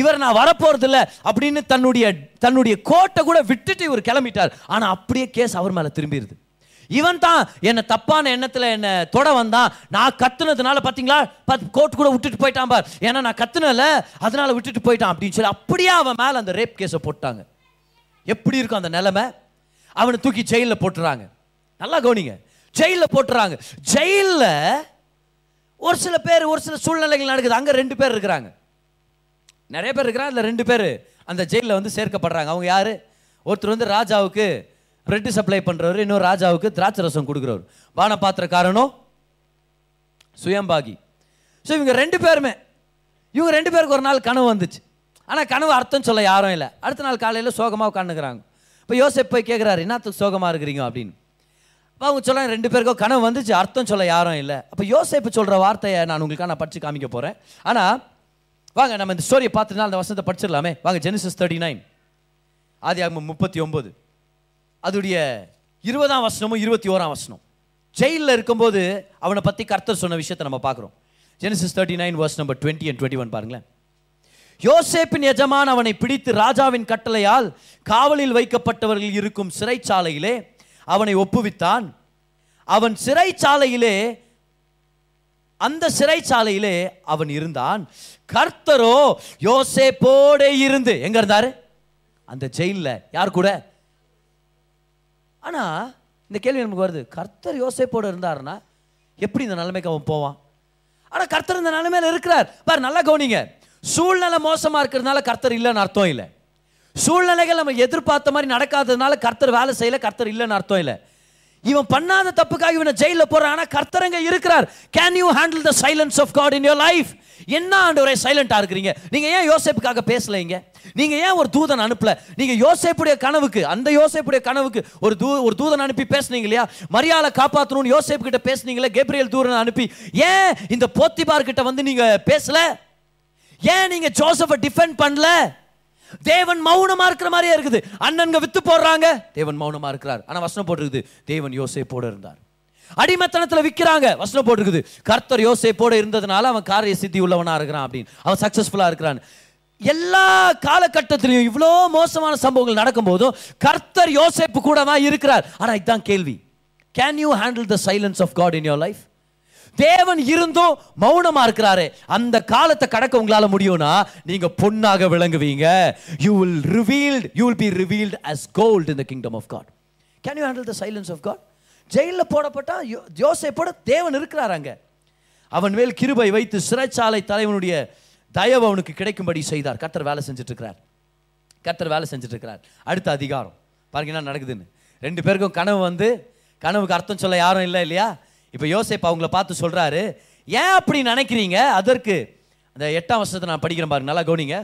[SPEAKER 2] இவர் நான் வரப்போறதில்ல அப்படின்னு தன்னுடைய தன்னுடைய கோட்டை கூட விட்டுட்டு இவர் கிளம்பிட்டார். ஆனால் அப்படியே கேஸ் அவர் மேலே திரும்பிடுது இவன் தான் என்னை தப்பான எண்ணத்தில் என்னை தொட வந்தான். நான் கத்துனதுனால பார்த்தீங்களா பத் கோர்ட் கூட விட்டுட்டு போயிட்டான் பார். ஏன்னா நான் கத்துனல அதனால விட்டுட்டு போயிட்டான் அப்படின்னு சொல்லி அப்படியே அவன் மேலே அந்த ரேப் கேஸை போட்டாங்க. எப்படி இருக்கும் அந்த நிலைமை? அவனை தூக்கி ஜெயிலில் போட்டுறாங்க. நல்லா கவனிங்க. ஜெயிலில் போட்டுறாங்க. ஜெயிலில் ஒரு சில பேர் ஒரு சில சூழ்நிலைகள் நடக்குது. அங்கே ரெண்டு பேர் இருக்கிறாங்க. நிறைய பேர் இருக்கிறாங்க. அதில் ரெண்டு பேர் அந்த ஜெயிலில் வந்து சேர்க்கப்படுறாங்க. அவங்க யார்? ஒருத்தர் வந்து ராஜாவுக்கு பிரெட் சப்ளை பண்ணுறவர் இன்னும் ராஜாவுக்கு திராட்சை ரசம் கொடுக்குறவர். பானபாத்திரக்காரனும் சுயம்பாகி. ஸோ இவங்க ரெண்டு பேருமே இவங்க ரெண்டு பேருக்கு ஒரு நாள் கனவு வந்துச்சு. ஆனால் கனவு அர்த்தம் சொல்ல யாரும் இல்லை. அடுத்த நாள் காலையில் சோகமாக உட்காந்துக்கிறாங்க இப்போ யோசிப் போய் கேட்குறாரு என்னத்துக்கு சோகமாக இருக்கிறீங்க? அப்படின்னு. அப்போ அவங்க சொல்ல ரெண்டு பேருக்கும் கனவு வந்துச்சு அர்த்தம் சொல்ல யாரும் இல்லை. அப்போ யோசிப்பு சொல்கிற வார்த்தையை நான் உங்களுக்காக நான் படித்து காமிக்க போகிறேன் ஆனால் வாங்க நம்ம இந்த ஸ்டோரியை பார்த்துனா அந்த வசனத்தை படிச்சிடலாமே. வாங்க ஜெனிசஸ் தேர்ட்டி நைன் ஆதி ஆகும் முப்பத்தி ஒம்பது அதுடைய இருபதாம் வசனமும் இருபத்தி ஓராம் வசனம். ஜெயிலில் இருக்கும்போது அவனை பற்றி கர்த்தர் சொன்ன விஷயத்தை நம்ம பார்க்குறோம். Genesis thirty nine verse number twenty and twenty one பாருங்களேன். யோசேப்பின் எஜமான் அவனை பிடித்து ராஜாவின் கட்டளையால் காவலில் வைக்கப்பட்டவர்கள் இருக்கும் சிறைச்சாலையிலே அவனை ஒப்புவித்தான். அவன் சிறைச்சாலையிலே அந்த சிறைச்சாலையிலே அவன் இருந்தான். கர்த்தரோ யோசேப்போடே இருந்து. எங்க இருந்தாரு? அந்த ஜெயிலில். யார் கூட? ஆனால் இந்த கேள்வி நமக்கு வருது. கர்த்தர் யோசிப்போடு இருந்தாருன்னா எப்படி இந்த நிலைமைக்கு அவன் போவான்? ஆனால் கர்த்தர் இந்த நிலைமையில் இருக்கிறார். பார் நல்லா கவனிங்க. சூழ்நிலை மோசமாக இருக்கிறதுனால கர்த்தர் இல்லைன்னு அர்த்தம் இல்லை. சூழ்நிலைகள் நம்ம எதிர்பார்த்த மாதிரி நடக்காததுனால கர்த்தர் வேலை செய்யலை கர்த்தர் இல்லைன்னு அர்த்தம் இல்லை. இவன் பண்ணாத தப்புக்காக இவனை ஜெயில போறான் ஆனா கர்த்தரங்க இருக்கிறார். Can you handle the silence of God in your life என்ன ஆண்டவரே சைலண்டா இருக்கிறீங்க? நீங்க ஏன் யோசேப்புக்காக பேசலைங்க நீங்க ஏன் ஒரு தூதன் அனுப்பல? நீங்க யோசேப்புடைய கனவுக்கு அந்த யோசேப்புடைய கனவுக்கு ஒரு தூ ஒரு தூதன் அனுப்பி பேசுனீங்க இல்லையா? மரியாதை காப்பாற்றணும்னு யோசேப்பு கிட்ட பேசுனீங்களே? கேப்ரியல் தூரன் அனுப்பி. ஏன் இந்த போத்திபார் கிட்ட வந்து நீங்க பேசல? ஏன் நீங்க ஜோசப்பை டிஃபெண்ட் பண்ணல? தேவன் மௌனமா இருக்கிற மாதிரியே இருக்குது. அண்ணன்க வித்து போடுறாங்க. தேவன் மௌனமா இருக்கிறார். ஆனா வசனம் போட்டிருக்குது. தேவன் யோசேப்போட இருந்தார். அடிமத்தனத்தில் விக்கிறாங்க. வசனம் போட்டிருக்குது. கர்த்தர் யோசேப்போட இருந்ததுனால அவன் காரிய சித்தி உள்ளவனா இருக்கிறான் அப்படின்னு. அவன் சக்சஸ்ஃபுல்லா இருக்கிறான். எல்லா காலகட்டத்திலையும் இவ்வளோ மோசமான சம்பவங்கள் நடக்கும் போதும் கர்த்தர் யோசேப்பு கூட தான் இருக்கிறார். ஆனா இதுதான் கேள்வி. Can you handle the silence of God in your life தேவன் இருந்தும் மௌனமா இருக்கிறாரு. அந்த காலத்தை கடக்க உங்களால முடியும்னா நீங்க பொன்னாக விளங்குவீங்க. You will revealed you will be revealed as gold in the kingdom of God can you handle the silence of God ஜெயிலில் போடப்பட்டா யோ- போட தேவன் இருக்கிறார் அங்கே. அவன் மேல் கிருபை வைத்து சிறைச்சாலை தலைவனுடைய தயவு அவனுக்கு கிடைக்கும்படி செய்தார். கர்த்தர் வேலை செஞ்சுட்டு இருக்கிறார் கர்த்தர் வேலை செஞ்சுட்டு இருக்கிறார் அடுத்த அதிகாரம். பாருங்க என்ன நடக்குதுன்னு. ரெண்டு பேருக்கும் கனவு வந்து கனவுக்கு அர்த்தம் சொல்ல யாரும் இல்லை இல்லையா? இப்போ யோசேப் அவங்கள பார்த்து சொல்கிறாரு ஏன் அப்படி நினைக்கிறீங்க? அதற்கு அந்த எட்டாம் வருஷத்தை நான் படிக்கிறேன் பாருங்க நல்லா கவனிங்க.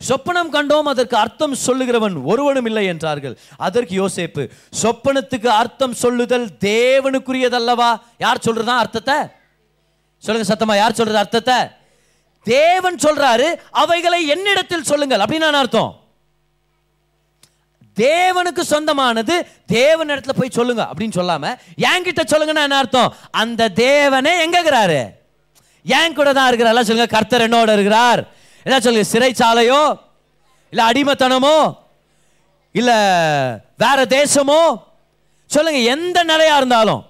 [SPEAKER 2] சொப்பனம் கண்டோம் அதற்கு அர்த்தம் சொல்லுகிறவன் ஒருவனும் இல்லை என்றார்கள். அதற்கு யோசேப்பு சொப்பனத்துக்கு அர்த்தம் சொல்லுதல் தேவனுக்குரியதல்லவா? யார் சொல்றதா அர்த்தத்தை? சொல்லுங்க சத்தமா யார் சொல்றது அர்த்தத்தை? தேவன் சொல்றாரு அவைகளை என்னிடத்தில் சொல்லுங்கள். அப்படின்னு நான் அர்த்தம்? தேவனுக்கு சொந்தமானது தேவன் இடத்துல போய் சொல்லுங்க அப்படின்னு சொல்லாம என்கிட்ட சொல்லுங்கன்னா என்ன அர்த்தம்? அந்த தேவனே எங்க இருக்கிறாரு என் கூட தான் இருக்கிறார். எல்லாம் சொல்லுங்க கர்த்தர் என்னோட இருக்கிறார். என்ன சொல்லுங்க சிறைச்சாலையோ? இல்ல அடிமைத்தனமோ? இல்ல வேற தேசமோ? சொல்லுங்க எந்த நிலையா இருந்தாலும்.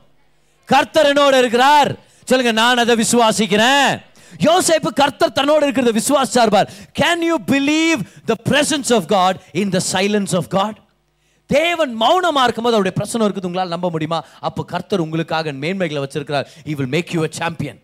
[SPEAKER 2] கர்த்தர் என்னோட இருக்கிறார். சொல்லுங்க நான் அதை விசுவாசிக்கிறேன். யோசேப்பு கர்த்தர் தன்னோட இருக்கிறத விசுவாசிச்சார் பார். Can you believe the presence of God in the silence of God தேவன் மௌனமா இருக்கும்போது அவருடைய பிரச்சனை இருக்குது உங்களால் நம்ப முடியுமா? அப்போ கர்த்தர் உங்களுக்காக மேன்மைகளை வச்சிருக்கிறார். He will make you a champion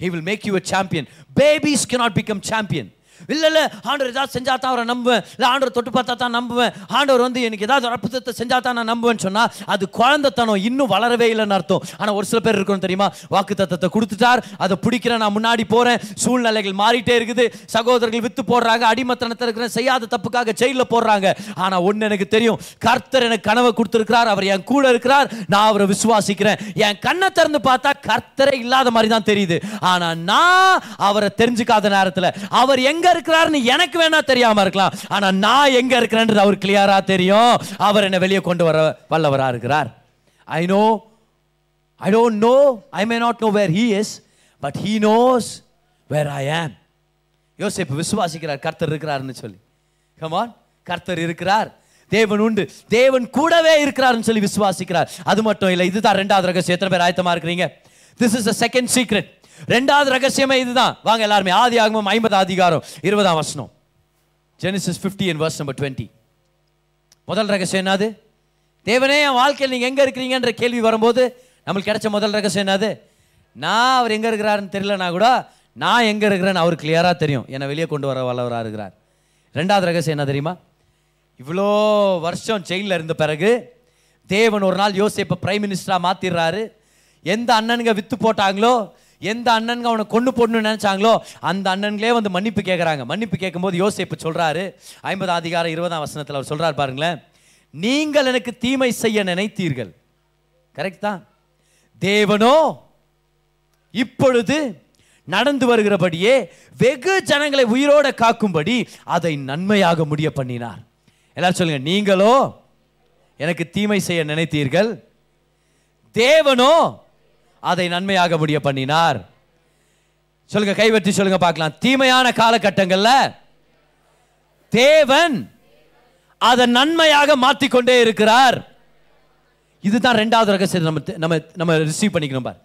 [SPEAKER 2] he will make you a champion babies cannot become champion இல்லை இல்லை ஆண்டவர் ஏதாவது செஞ்சால் தான் அவரை நம்புவேன். இல்லை ஆண்டவர் தொட்டு பார்த்தா தான் நம்புவேன். ஆண்டவர் வந்து எனக்கு ஏதாவது அற்புதத்தை செஞ்சால் தான் நான் நம்புவேன்னு சொன்னால் அது குழந்தைத்தனம் இன்னும் வளரவே இல்லைன்னு அர்த்தம். ஆனால் ஒரு சில பேர் இருக்கணும் தெரியுமா? வாக்கு தத்தத்தை கொடுத்துட்டார். அதை பிடிக்கிறேன் நான் முன்னாடி போகிறேன் சூழ்நிலைகள் மாறிட்டே இருக்குது. சகோதரர்கள் வித்து போடுறாங்க அடிமத்தனத்தில் இருக்கிற செய்யாத தப்புக்காக ஜெயிலில் போடுறாங்க. ஆனால் ஒன்று எனக்கு தெரியும். கர்த்தர் எனக்கு கனவை கொடுத்துருக்கிறார். அவர் என் கூட இருக்கிறார். நான் அவரை விசுவாசிக்கிறேன். என் கண்ணை திறந்து பார்த்தா கர்த்தரே இல்லாத மாதிரி தான் தெரியுது. ஆனால் நான் அவரை தெரிஞ்சுக்காத நேரத்தில் அவர் எங்க இருக்கிறாருன்னு எனக்கு வேணா தெரியாம இருக்கலாம். ஆனா நான் எங்க இருக்கிறேன்றது அவர் கிளியரா தெரியும். அவர் என்னை வெளியே கொண்டு வர வல்லவரா இருக்கிறார். I know I don't know I may not know where he is but he knows where I am யோசிப்பு விசுவாசிக்கிறார் கர்த்தர் இருக்கிறார்னு சொல்லி. கமான் கர்த்தர் இருக்கிறார். தேவன் உண்டு. தேவன் கூடவே இருக்கிறார்னு சொல்லி விசுவாசிக்கிறார். அது மட்டும் இல்லை இதுதான் ரெண்டாவது ரகசியம். எத்தனை பேர் ஆயத்தமாக இருக்கிறீங்க? This is the second secret ரெண்டாவது ரகசியமே இதுதான். வாங்க எல்லாருமே ஆதி ஆகமும் ஐம்பது அதிகாரம் இருபதாம் வசனம். ஜெனிசிஸ் 50 and verse number 20 முதல் ரகசியம் என்னது? தேவனே என் வாழ்க்கையில் நீங்கள் எங்கே இருக்கிறீங்கன்ற கேள்வி வரும்போது நம்மளுக்கு கிடைச்ச முதல் ரகசியம் என்னது? நான் அவர் எங்கே இருக்கிறாருன்னு தெரியலனா கூட நான் எங்கே இருக்கிறேன்னு அவர் கிளியராக தெரியும். என்னை வெளியே கொண்டு வர வல்லவராக இருக்கிறார். ரெண்டாவது ரகசியம் என்ன தெரியுமா? இவ்வளோ வருஷம் ஜெயிலில் இருந்த பிறகு தேவன் ஒரு நாள் யோசிப்பை பிரைம் மினிஸ்டராக மாற்றிடுறாரு எந்த அண்ணனுங்க விற்று போட்டாங்களோ எந்த அண்ணனுங்க அவனை கொண்டு போடணும்னு நினச்சாங்களோ அந்த அண்ணன்களே வந்து மன்னிப்பு கேட்குறாங்க மன்னிப்பு கேட்கும்போது யோசேப்பு சொல்கிறாரு ஐம்பதாம் அதிகாரம் இருபதாம் வசனத்தில் அவர் சொல்கிறார் பாருங்களேன். நீங்கள் எனக்கு தீமை செய்ய நினைத்தீர்கள். கரெக்ட் தான். தேவனோ இப்பொழுது நடந்து வருகிறபடியே வெகு ஜனங்களை உயிரோட காக்கும்படி அதை நன்மையாக முடிய பண்ணினார். எல்லாரும் சொல்லுங்க நீங்களோ எனக்கு தீமை செய்ய நினைத்தீர்கள். தேவனோ அதை நன்மையாக முடிய பண்ணினார். சொல்லுங்க கைவற்றி சொல்லுங்க பார்க்கலாம். தீமையான காலகட்டங்கள்ல தேவன் அதை நன்மையாக மாற்றிக்கொண்டே இருக்கிறார். இதுதான் ரெண்டாவது ரகசியம் நம்ம நம்ம நம்ம ரிசீவ் பண்ணிக்கணும் பார்.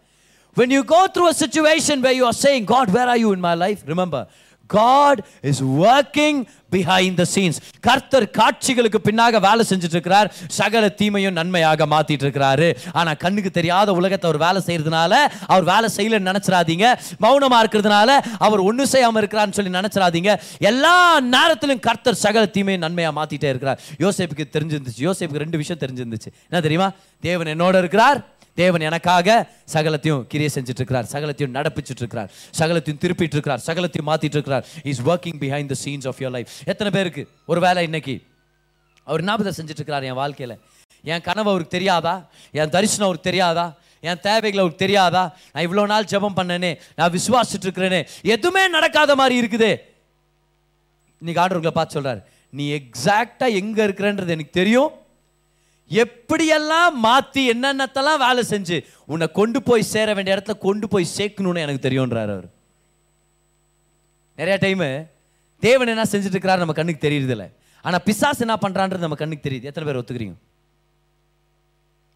[SPEAKER 2] When you go through a situation where you are saying god where are you in my life? Remember God is working behind the scenes கர்த்தர் காட்சிகளுக்கு பின்னாக வேலை செஞ்சுட்டு இருக்கிறார் சகல தீமையும் நன்மையாக மாத்திட்டு இருக்கிறாரு ஆனா கண்ணுக்கு தெரியாத உலகத்தை அவர் வேலை செய்யறதுனால அவர் வேலை செய்யலன்னு நினைச்சிடாதீங்க. மௌனமா இருக்கிறதுனால அவர் ஒண்ணு செய்யாம இருக்கிறான்னு சொல்லி நினைச்சிடாதீங்க. எல்லா நேரத்திலும் கர்த்தர் சகல தீமையும் நன்மையா மாத்திட்டே இருக்கிறார். யோசேப்புக்கு தெரிஞ்சிருந்துச்சு. யோசேப்புக்கு ரெண்டு விஷயம் தெரிஞ்சிருந்துச்சு. என்ன தெரியுமா? தேவன் என்னோட இருக்கிறார். தேவன் எனக்காக சகலத்தையும் கிரியை செஞ்சுட்டு இருக்கிறார் சகலத்தையும் நடப்பிச்சுட்டு இருக்கிறார் சகலத்தையும் திருப்பிட்டு இருக்கிறார் சகலத்தையும் மாத்திட்டு இருக்கிறார் is working behind the scenes of your life எத்தனை பேருக்கு? ஒரு வேலை இன்னைக்கு. அவர் ஞாபகம் செஞ்சுட்டு இருக்கிறார் என் வாழ்க்கையில? என் கனவு அவருக்கு தெரியாதா? என் தரிசனம் அவருக்கு தெரியாதா? என் தேவைகள் அவருக்கு தெரியாதா? நான் இவ்வளோ நாள் ஜெபம் பண்ணனே நான் விசுவாசிச்சுட்டு இருக்கிறேனே எதுவுமே நடக்காத மாதிரி இருக்குது. இன்னைக்கு ஆண்டவர்களை பார்த்து சொல்றாரு நீ எக்ஸாக்டா எங்க இருக்கிறன்றது எனக்கு தெரியும். எப்படியெல்லாம் மாற்றி என்னென்னத்தெல்லாம் வேலை செஞ்சு உன்னை கொண்டு போய் சேர வேண்டிய இடத்துல கொண்டு போய் சேர்க்கணும்னு எனக்கு தெரியுன்றார் அவர். நிறையா டைமு தேவன் என்ன செஞ்சுட்டு இருக்கிறார் நம்ம கண்ணுக்கு தெரியுறதில்ல. ஆனால் பிசாஸ் பிசாசு என்ன பண்ணுறான்றது நம்ம கண்ணுக்கு தெரியுது. எத்தனை பேர் ஒத்துக்கிறீங்க?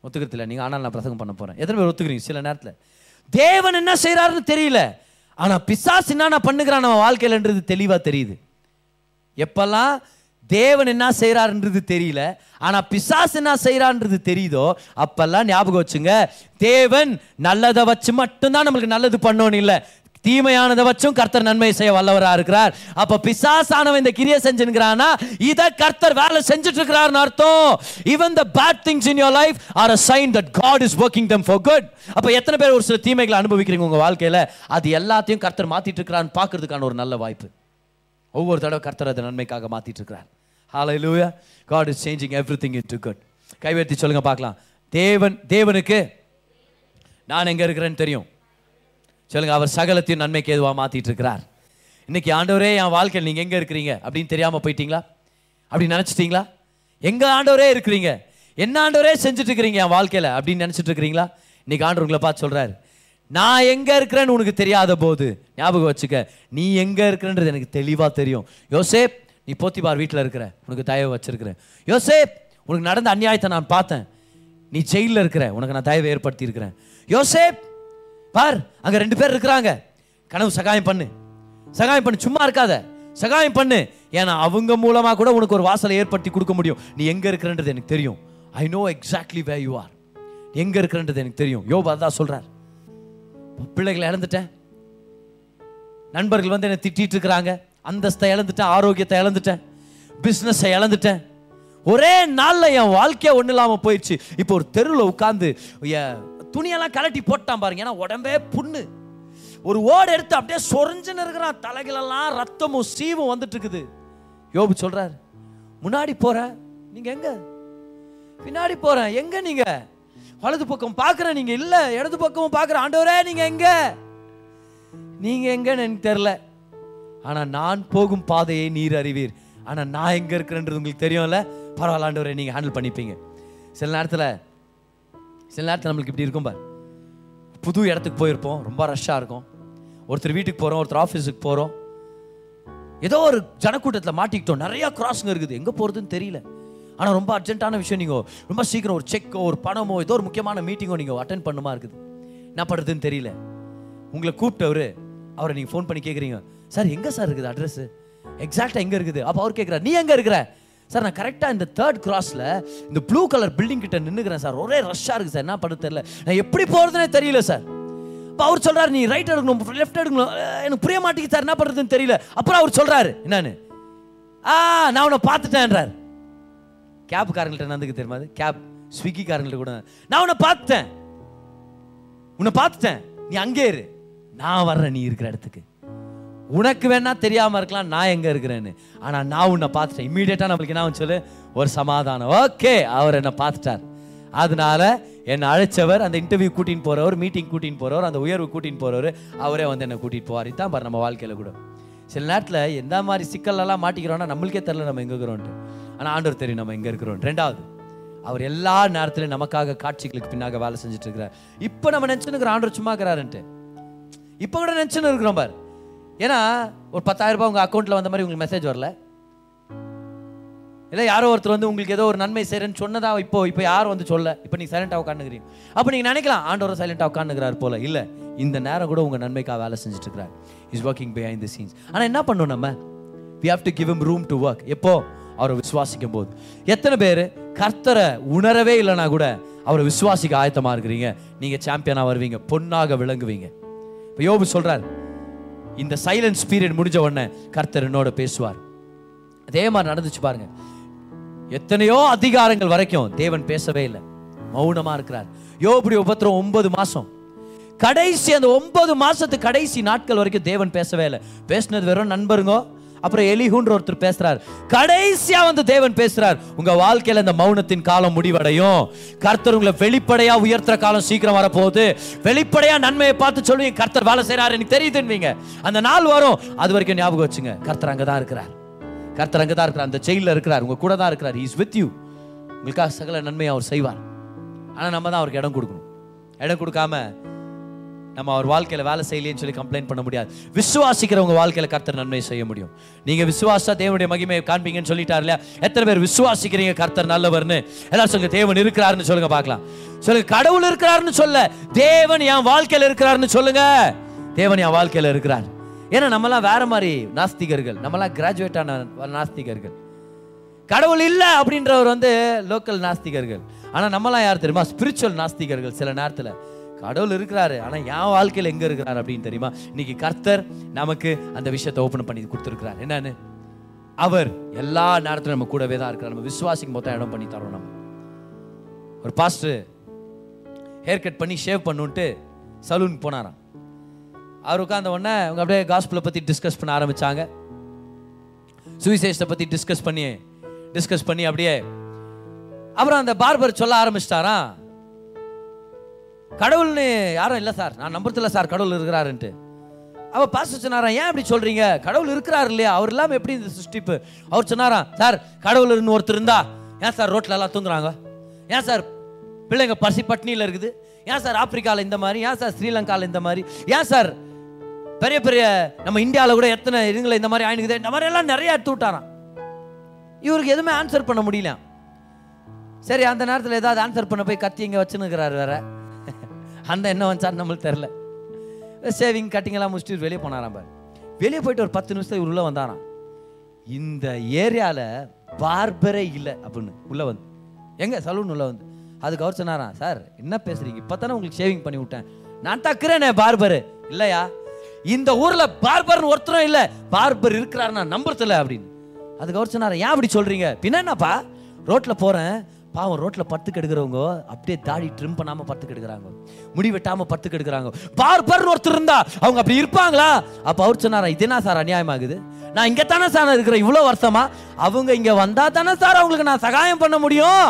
[SPEAKER 2] ஒத்துக்கிறதில்ல. நீங்கள் ஆனால் நான் பிரசங்கம் பண்ண போகிறேன் எத்தனை பேர் ஒத்துக்கிறீங்க சில நேரத்தில்? தேவன் என்ன செய்கிறாருன்னு தெரியல. ஆனால் பிசாஸ் என்னென்ன பண்ணுகிறான் நம்ம வாழ்க்கையிலன்றது தெளிவாக தெரியுது. எப்பெல்லாம் தேவன் என்ன செய்கிறாருன்றது தெரியல. ஆனால் பிசாஸ் என்ன செய்கிறான்றது தெரியுதோ? அப்பெல்லாம் ஞாபகம் வச்சுங்க. தேவன் நல்லதை வச்சு மட்டும்தான் நம்மளுக்கு நல்லது பண்ணோன்னு இல்லை. தீமையானதை வச்சும் கர்த்தர் நன்மை செய்ய வல்லவரா இருக்கிறார். அப்ப பிசாசானவன் இந்த கிரியை செஞ்சுக்கிறானா இதை கர்த்தர் வேலை செஞ்சுட்டு இருக்கிறார்னு அர்த்தம். Even the bad things in your life are a sign that God is working them for good அப்ப எத்தனை பேர் ஒரு சில தீமைகளை அனுபவிக்கிறீங்க உங்க வாழ்க்கையில? அது எல்லாத்தையும் கர்த்தர் மாத்திட்டு இருக்கிறான்னு பார்க்கிறதுக்கான ஒரு நல்ல வாய்ப்பு. ஒவ்வொரு தடவை கர்த்தர் அதை நன்மைக்காக மாத்திட்டு இருக்கிறார் hallelujah God is changing everything into good கைவேத்தி சொல்லுங்க பார்க்கலாம். தேவன் தேவனுக்கு நான் எங்கே இருக்கிறேன்னு தெரியும். சொல்லுங்க அவர் சகலத்தையும் நன்மைக்கு எதுவாக மாற்றிட்டு இருக்கிறார் இன்னைக்கு ஆண்டவரே என் வாழ்க்கையில் நீங்கள் எங்கே இருக்கிறீங்க? அப்படின்னு தெரியாமல் போயிட்டீங்களா? அப்படின்னு நினச்சிட்டிங்களா? எங்கே ஆண்டவரே இருக்கிறீங்க? என்ன ஆண்டவரே செஞ்சுட்டு இருக்கிறீங்க என் வாழ்க்கையில்? அப்படின்னு நினச்சிட்டு இருக்கிறீங்களா இன்னைக்கு ஆண்டவர் உங்களை பார்த்து சொல்கிறாரு நான் எங்கே இருக்கிறேன்னு உனக்கு தெரியாத போது ஞாபகம் வச்சுக்க நீ எங்கே இருக்கிறன்றது எனக்கு தெளிவாக தெரியும். யோசேப் நீ போத்திபார் வீட்டில் இருக்கிற உனக்கு தயவு வச்சிருக்கிறேன். யோசேப் உனக்கு நடந்த அநியாயத்தை நான் பார்த்தேன். நீ ஜெயிலில் இருக்கிற உனக்கு நான் தயவை ஏற்படுத்தி இருக்கிறேன் யோசேப் பார் அங்கே ரெண்டு பேர் இருக்கிறாங்க. கனவு சகாயம் பண்ணு. சகாயம் பண்ணு சும்மா இருக்காத. சகாயம் பண்ணு. ஏன்னா அவங்க மூலமாக கூட உனக்கு ஒரு வாசலை ஏற்படுத்தி கொடுக்க முடியும். நீ எங்கே இருக்கிறன்றது எனக்கு தெரியும். I know exactly where you are எங்கே இருக்கிறன்றது எனக்கு தெரியும். யோபா தான் சொல்கிறார் பிள்ளைகளை இழந்துட்டேன். நண்பர்கள் வந்து என்னை திட்டிகிட்டு இருக்கிறாங்க. அந்தஸ்தை இழந்துட்டேன் ஆரோக்கியத்தை இழந்துட்டேன் பிஸ்னஸை இழந்துட்டேன். ஒரே நாளில் என் வாழ்க்கையே ஒன்றும் இல்லாமல் போயிடுச்சு. இப்போ ஒரு தெருவில் உட்காந்து துணியெல்லாம் கலட்டி போட்டான் பாருங்க. ஏன்னா உடம்பே புண்ணு. ஒரு ஓடு எடுத்து அப்படியே சொரிஞ்சுன்னு இருக்கிறான். தலைகளெல்லாம் ரத்தமும் சீவும் வந்துட்டு இருக்குது யோபு சொல்றாரு முன்னாடி போற நீங்க எங்க? பின்னாடி போறேன் எங்க நீங்க? வலது பக்கம் பார்க்குறேன் நீங்க இல்ல. இடது பக்கமும் பார்க்குறேன் ஆண்டவரே நீங்க எங்க? நீங்க எங்கன்னு எனக்கு தெரியல. ஆனால் நான் போகும் பாதையை நீர் அறிவீர். ஆனால் நான் எங்கே இருக்கிறேன்றது உங்களுக்கு தெரியும்ல? பரவாயில்லாண்டவரை நீங்கள் ஹேண்டில் பண்ணிப்பீங்க. சில நேரத்தில் சில நேரத்தில் நம்மளுக்கு இப்படி இருக்கும் பார். புது இடத்துக்கு போயிருப்போம் ரொம்ப ரஷ்ஷாக இருக்கும். ஒருத்தர் வீட்டுக்கு போகிறோம் ஒருத்தர் ஆஃபீஸுக்கு போகிறோம் ஏதோ ஒரு ஜனக்கூட்டத்தில் மாட்டிக்கிட்டோம். நிறையா கிராஸுங்க இருக்குது. எங்கே போகிறதுன்னு தெரியல. ஆனால் ரொம்ப அர்ஜென்ட்டான விஷயம் நீங்கள் ரொம்ப சீக்கிரம் ஒரு செக்கோ ஒரு பணமோ ஏதோ ஒரு முக்கியமான மீட்டிங்கோ நீங்கள் அட்டன் பண்ணுமா இருக்குது. என்ன பண்ணுறதுன்னு தெரியல. உங்களை கூப்பிட்டவர் அவரை நீங்கள் ஃபோன் பண்ணி கேட்குறீங்க சார் எங்கே சார் இருக்குது அட்ரஸ் எக்ஸாக்டாக எங்கே இருக்குது? அப்போ அவர் கேட்குறாரு நீ எங்கே இருக்கிற? சார் நான் கரெக்டாக இந்த தேர்ட் கிராஸில் இந்த ப்ளூ கலர் பில்டிங் கிட்ட நின்றுக்கிறேன் சார் ஒரே ரஷ்ஷாக இருக்குது சார் என்ன பண்ண தெரியல. நான் எப்படி போகிறதுனே தெரியல சார் அப்போ அவர் சொல்கிறார் நீ ரைட் எடுக்கணும் லெஃப்ட் எடுக்கணும். எனக்கு புரிய மாட்டேங்குது சார் என்ன பண்ணுறதுன்னு தெரியல. அப்புறம் அவர் சொல்கிறாரு என்னன்னு? ஆ நான் உன்னை பார்த்துட்டேன்றார். கேப்காரங்கள்ட்ட நடந்துக்கு தெரியுமா அது? கேப் ஸ்விக்கிக்காரங்கள்ட்ட கூட. நான் உன்னை பார்த்துட்டேன். உன்னை பார்த்துட்டேன். நீ அங்கே இரு. நான் வர்றேன் நீ இருக்கிற இடத்துக்கு. உனக்கு வேணா தெரியாமல் இருக்கலாம் நான் எங்கே இருக்கிறேன்னு. ஆனால் நான் உன்னை பார்த்துட்டேன். இம்மீடியட்டாக நம்மளுக்கு என்ன சொல்லு? ஒரு சமாதானம். ஓகே அவர் என்னை பார்த்துட்டார். அதனால என்னை அழைச்சவர் அந்த இன்டர்வியூ கூட்டின்னு போகிறவர் மீட்டிங் கூட்டின்னு போகிறவர் அந்த உயர்வு கூட்டின்னு போகிறவர் அவரே வந்து என்னை கூட்டிகிட்டு போவார். தான் பாரு நம்ம வாழ்க்கையில் கூட. சில நேரத்தில் எந்த மாதிரி சிக்கல்லாம் மாட்டிக்கிறோம்னா நம்மளுக்கே தெரில நம்ம எங்கே இருக்கிறோன்ட்டு. ஆனால் ஆண்டவர் தெரியும் நம்ம எங்கே இருக்கிறோம் ரெண்டாவது அவர் எல்லா நேரத்திலும் நமக்காக காட்சிகளுக்கு பின்னாக வேலை செஞ்சுட்டு இருக்கிறார். இப்போ நம்ம நினைச்சுன்னு ஆண்டவர் சும்மா இருக்கிறாருன்ட்டு. இப்போ கூட நினச்சின்னு இருக்கிறோம் பாரு. ஏன்னா ஒரு பத்தாயிரம் ரூபாய் உங்கள் அக்கௌண்ட்டில் வந்த மாதிரி உங்களுக்கு மெசேஜ் வரல. இல்லை யாரோ ஒருத்தர் வந்து உங்களுக்கு ஏதோ ஒரு நன்மை செய்கிறேன்னு சொன்னதா இப்போ இப்போ யாரும் வந்து சொல்ல இப்போ நீங்கள் சைலண்டாக உட்காந்துக்கிறீங்க அப்போ நீங்கள் நினைக்கலாம் ஆண்டவர் சைலண்டாக உட்காந்துக்கிறார் போல. இல்லை இந்த நேரம் கூட உங்கள் நன்மைக்காக வேலை செஞ்சுட்டு இருக்கிறார் இஸ் ஒர்க்கிங் behind இந்த சீன்ஸ் ஆனால் என்ன பண்ணணும் நம்ம? We have to give him room to work எப்போ? அவரை விசுவாசிக்கும் போது. எத்தனை பேர் கர்த்தரை உணரவே இல்லைனா கூட அவரை விசுவாசிக்க ஆயத்தமாக இருக்கிறீங்க. நீங்கள் சாம்பியனாக வருவீங்க பொன்னாக விளங்குவீங்க. இப்போ யோபு சொல்கிறார் இந்த சைலன்ஸ் பீரியட் முடிஞ்ச உடனே கர்த்தர் என்னோட பேசுவார். அதே மாதிரி நடந்துச்சு பாருங்க. எத்தனையோ அதிகாரங்கள் வரைக்கும் தேவன் பேசவே இல்லை. மௌனமா இருக்கிறார். யோபுடைய உபத்திரம் ஒன்பது மாசம். கடைசி அந்த ஒன்பது மாசத்து கடைசி நாட்கள் வரைக்கும் தேவன் பேசவே இல்லை. பேசினது வெறும் நண்பருங்க அப்புறம் எலிஹுன்ற ஒருத்தர் பேசுறார். கடைசியா வந்து தேவன் பேசுறார் உங்க வாழ்க்கையில இந்த மௌனத்தின் காலம் முடிவடையும். கர்த்தர் உங்களை வெளிப்படையா உயர்த்துற காலம் சீக்கிரம் வரப்போகுது. வெளிப்படையா நன்மையை பார்த்து சொல்லுவீங்க. கர்த்தர் வேலை செய்யறாரு எனக்கு தெரியுதுன்னுவீங்க. அந்த நாள் வரும். அது வரைக்கும் ஞாபகம் வச்சுங்க. கர்த்தர் அங்கதான் இருக்கிறார். கர்த்தர் அங்கே தான் இருக்கிறார். அந்த செயலில் இருக்கிறார். உங்க கூட தான் இருக்கிறார். இஸ் வித் யூ உங்களுக்காக சகல நன்மையை அவர் செய்வார். ஆனால் நம்ம தான் அவருக்கு இடம் கொடுக்கணும். இடம் கொடுக்காம நம்ம அவர் வாழ்க்கையில் வேலை செய்யலையேன்னு சொல்லி கம்ப்ளைண்ட் பண்ண முடியாது. விசுவாசிக்கிறவங்க வாழ்க்கையில் கர்த்தர் நன்மை செய்ய முடியும். நீங்கள் விசுவாசா தேவனுடைய மகிமையை காண்பீங்கன்னு சொல்லிட்டார் இல்லையா? எத்தனை பேர் விசுவாசிக்கிறீங்க கர்த்தர் நல்லவர்னு? எல்லாரும் சொல்லுங்க தேவன் இருக்கிறாருன்னு சொல்லுங்க பார்க்கலாம். சொல்லுங்க கடவுள் இருக்கிறாருன்னு சொல்ல. தேவன் என் வாழ்க்கையில் இருக்கிறாருன்னு சொல்லுங்க. தேவன் என் வாழ்க்கையில் இருக்கிறார். ஏன்னா நம்மளாம் வேற மாதிரி நாஸ்திகர்கள். நம்மலாம் கிராஜுவேட் ஆன நாஸ்திகர்கள். கடவுள் இல்லை அப்படின்றவர் வந்து லோக்கல் நாஸ்திகர்கள். ஆனால் நம்மலாம் யார் தெரியுமா? ஸ்பிரிச்சுவல் நாஸ்திகர்கள் சில நேரத்தில். கடவுள் இருக்கிறாரு ஆனால் என் வாழ்க்கையில் எங்கே இருக்கிறார் அப்படின்னு தெரியுமா? இன்னைக்கு கர்த்தர் நமக்கு அந்த விஷயத்தை ஓப்பன் பண்ணி கொடுத்துருக்கிறார். என்னன்னு? அவர் எல்லா நேரத்திலும் நம்ம கூடவே தான் இருக்கிறார். நம்ம விசுவாசிக்கு மொத்தம் இடம் பண்ணி தரோம் நம்ம. ஒரு பாஸ்டர் ஹேர் கட் பண்ணி ஷேவ் பண்ணுன்ட்டு சலூன் போனாராம். அவர் உட்கார்ந்த உடனே அவங்க அப்படியே காஸ்பிளை பற்றி டிஸ்கஸ் பண்ண ஆரம்பித்தாங்க சுவிசேஷத்தை பற்றி டிஸ்கஸ் பண்ணி டிஸ்கஸ் பண்ணி அப்படியே அப்புறம் அந்த பார்பர் சொல்ல ஆரம்பிச்சிட்டாராம். கடவுள்னு யாரும் இல்லை சார். நான் நம்புறதில்ல சார் கடவுள் இருக்கிறாருன்ட்டு. அவள் பாச சொன்னாராம் ஏன் இப்படி சொல்கிறீங்க கடவுள் இருக்கிறார் இல்லையா? அவர் இல்லாமல் எப்படி இந்த சிருஷ்டிப்பு? அவர் சொன்னாராம் சார் கடவுள் ஒருத்தர் இருந்தா ஏன் சார் ரோட்டில் எல்லாம் தூங்குறாங்க? ஏன் சார் பிள்ளைங்க பசி பட்னியில் இருக்குது? ஏன் சார் ஆப்பிரிக்காவில் இந்த மாதிரி? ஏன் சார் ஸ்ரீலங்காவில் இந்த மாதிரி? ஏன் சார் பெரிய பெரிய நம்ம இந்தியாவில் கூட எத்தனை இதுங்களை இந்த மாதிரி ஆயினுக்குது? இந்த மாதிரி எல்லாம் நிறைய எடுத்து விட்டாராம். இவருக்கு எதுவுமே ஆன்சர் பண்ண முடியல. சரி அந்த நேரத்தில் ஏதாவது ஆன்சர் பண்ண போய் கத்தி இங்கே வச்சுன்னுக்கிறாரு வேற. அந்த என்ன வந்துச்சான்னு நம்மளுக்கு தெரில சேவிங் கட்டிங்கெல்லாம் முடிச்சுட்டு வெளியே போனாராம் வெளியே போயிட்டு ஒரு பத்து நிமிஷத்துக்கு இவர் வந்தாராம். இந்த ஏரியாவில் பார்பரே இல்லை அப்படின்னு உள்ளே வந்து. எங்கே? சலூன் உள்ளே வந்து. அதுக்கு அவர் சொன்னாராம் சார் என்ன பேசுகிறீங்க இப்போ தானே உங்களுக்கு ஷேவிங் பண்ணி விட்டேன். நான் தக்குறேனே பார்பரு. இல்லையா? இந்த ஊரில் பார்பர்னு ஒருத்தரும் இல்லை. பார்பர் இருக்கிறாரு நான் நம்புறதில்ல அப்படின்னு. அதுக்கு அவர் சொன்னாரு ஏன் அப்படி சொல்கிறீங்க பின்ன என்னப்பா? ரோட்டில் போகிறேன் பாவம் ரோட்ல பத்து கெடுக்கிறவங்க அப்படியே தாடி ட்ரிம் பண்ணாம பத்து கெடுக்கிறாங்க. முடி வெட்டாம பத்து கெடுக்கிறாங்க. பார்பர்னு ஒருத்தர் இருந்தா அவங்க அப்படி இருப்பாங்களா? அப்ப அவர் சொன்னாரா இது என்ன சார் அநியாயமாகுது? நான் இங்க தானே சார் இருக்கிறேன் இவ்வளவு வருஷமா? அவங்க இங்க வந்தா தானே சார் அவங்களுக்கு நான் சகாயம் பண்ண முடியும்?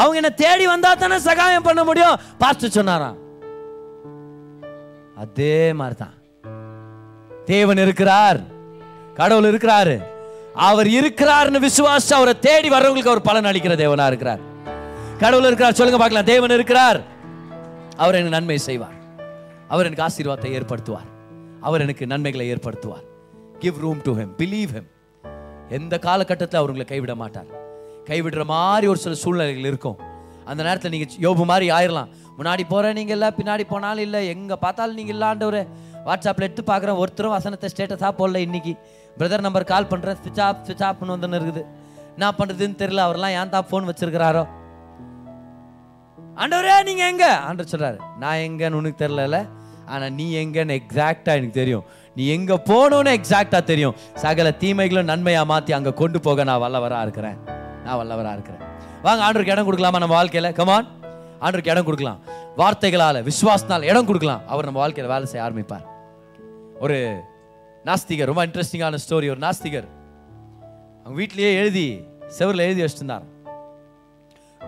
[SPEAKER 2] அவங்க என்ன தேடி வந்தா தானே சகாயம் பண்ண முடியும்? பாஸ்டர் சொன்னாராம். அதே மாதிரி தான் தேவன் இருக்கிறார். கடவுள் இருக்கிறாரு. அவர் இருக்கிறார்னு விசுவாசிச்சு அவரை தேடி வர்றவங்களுக்கு அவர் பலன் அளிக்கிற தேவனா இருக்கிறார். கடவுள் இருக்கிறார். சொல்லுங்க பார்க்கலாம். தேவன் இருக்கிறார். அவர் எனக்கு நன்மை செய்வார். அவர் எனக்கு ஆசீர்வாதத்தை ஏற்படுத்துவார். அவர் எனக்கு நன்மைகளை ஏற்படுத்துவார். Give room to him believe him எந்த காலகட்டத்தில் அவர் உங்களை கைவிட மாட்டார். கைவிடுற மாதிரி ஒரு சில சூழ்நிலைகள் இருக்கும். அந்த நேரத்தில் நீங்கள் யோபு மாதிரி ஆயிரலாம். முன்னாடி போகிற நீங்கள் இல்லை பின்னாடி போனாலும் இல்லை எங்கே பார்த்தாலும் நீங்கள் இல்லாண்டவர் வாட்ஸ்அப்பில் எடுத்து பார்க்குறேன் ஒருத்தரும் வசனத்தை ஸ்டேட்டஸாக போடல இன்னைக்கு. பிரதர் நம்பர் கால் பண்ணுறேன் ஸ்விட்ச் ஆஃப் ஸ்விட்ச் ஆஃப்னு வந்துன்னு இருக்குது. என்ன பண்ணுறதுன்னு தெரியல. அவர்லாம் ஏன் தான் ஃபோன் வச்சிருக்கிறாரோ? ஆண்டவரே நீங்க எங்க? ஆண்டவர் சொல்றாரு நான் எங்கன்னு உனக்கு தெரியல ஆனா நீ எங்கன்னு எக்ஸாக்டா எனக்கு தெரியும். நீ எங்க போகணும்னு எக்ஸாக்டா தெரியும். சகல தீமைகளும் நன்மையா மாத்தி அங்க கொண்டு போக நான் வல்லவரா இருக்கிறேன். நான் வல்லவரா இருக்கிறேன். வாங்க ஆண்டருக்கு இடம் கொடுக்கலாமா நம்ம வாழ்க்கையில? கமான் ஆண்டருக்கு இடம் கொடுக்கலாம். வார்த்தைகளால விசுவாசனால் இடம் கொடுக்கலாம். அவர் நம்ம வாழ்க்கையில வேலை செய்ய ஆரம்பிப்பார். ஒரு நாஸ்திகர் ரொம்ப இன்ட்ரெஸ்டிங்கான ஸ்டோரி ஒரு நாஸ்திகர் அவங்க வீட்லயே எழுதி செவரில் எழுதி வச்சிருந்தார்.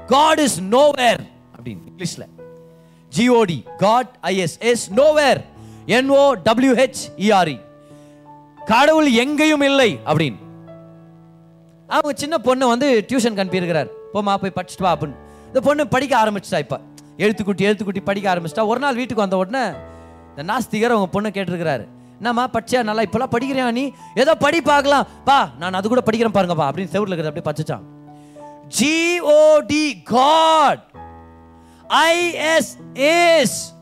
[SPEAKER 2] காட் இஸ் நோவேர் அப்படின்னு இங்கிலீஷ்ல. G O D God I S S nowhere N O W H E R E கடவுள் எங்கேயும் இல்லை அப்படின்னு. அவங்க சின்ன பொண்ணு வந்து டியூஷன் கனுப்பியிருக்கிறார் போமா போய் படிச்சுட்டு வா அப்படின்னு. இந்த பொண்ணு படிக்க ஆரம்பிச்சிட்டா இப்போ. எழுத்துக்குட்டி எழுத்துக்குட்டி படிக்க ஆரம்பிச்சிட்டா. ஒரு நாள் வீட்டுக்கு வந்த உடனே இந்த நாஸ்திகர் அவங்க பொண்ணை கேட்டிருக்கிறாரு. என்னம்மா படிச்சா நல்லா இப்போலாம் படிக்கிறியா நீ? ஏதோ படி பார்க்கலாம். பா நான் அது கூட படிக்கிறேன் பாருங்கப்பா அப்படின்னு செவுட்டில் இருக்கிறது அப்படியே படிச்சிட்டான் G O D God I S is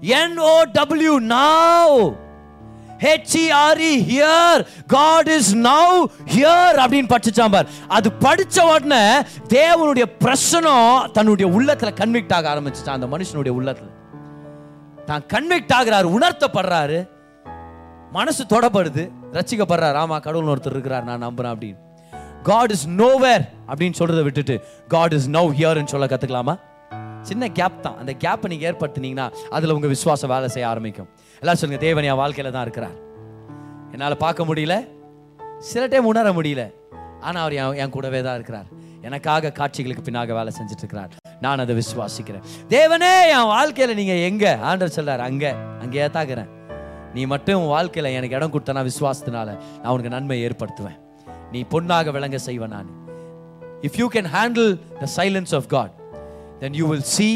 [SPEAKER 2] N O W now H E R E here God is now here அப்படின்னு படிச்சுச்சான் பார். அது படிச்ச உடனே தேவனுடைய பிரசனம் தன்னுடைய உள்ளத்தில் கன்விக்ட் ஆக ஆரம்பிச்சிட்டான் அந்த மனுஷனுடைய உள்ளத்தில். தான் கன்விக்ட் ஆகிறாரு உணர்த்தப்படுறாரு. மனசு தொடப்படுது. ரசிக்கப்படுறாரு. ஆமா கடவுள் ஒருத்தர் இருக்கிறார் நான் நம்புறேன் அப்படின்னு. காட் இஸ் நோவேர் அப்படின்னு சொல்றதை விட்டுட்டு காட் இஸ் நவ் ஹியர்னு சொல்ல கத்துக்கலாமா? சின்ன கேப் தான். அந்த கேப்பை நீங்கள் ஏற்படுத்தினீங்கன்னா அதில் உங்க விசுவாசம் வேலை செய்ய ஆரம்பிக்கும். எல்லாம் சொல்லுங்க தேவன் என் வாழ்க்கையில தான் இருக்கிறார். என்னால் பார்க்க முடியல. சில டைம் உணர முடியல. ஆனால் அவர் என் என் கூடவே தான் இருக்கிறார். எனக்காக காட்சிகளுக்கு பின்னாக வேலை செஞ்சுட்டு இருக்கிறார் நான் அதை விசுவாசிக்கிறேன். தேவனே என் வாழ்க்கையில நீங்க எங்க? ஆண்டவர் சொல்கிறார் அங்கே அங்கேயே தாக்குறேன் நீ மட்டும் உன் வாழ்க்கையில எனக்கு இடம் கொடுத்தனா விசுவாசத்தினால நான் உனக்கு நன்மை ஏற்படுத்துவேன். நீ பொண்ணாக விளங்க செய்வேன் நான். If you can handle the silence of God then you will see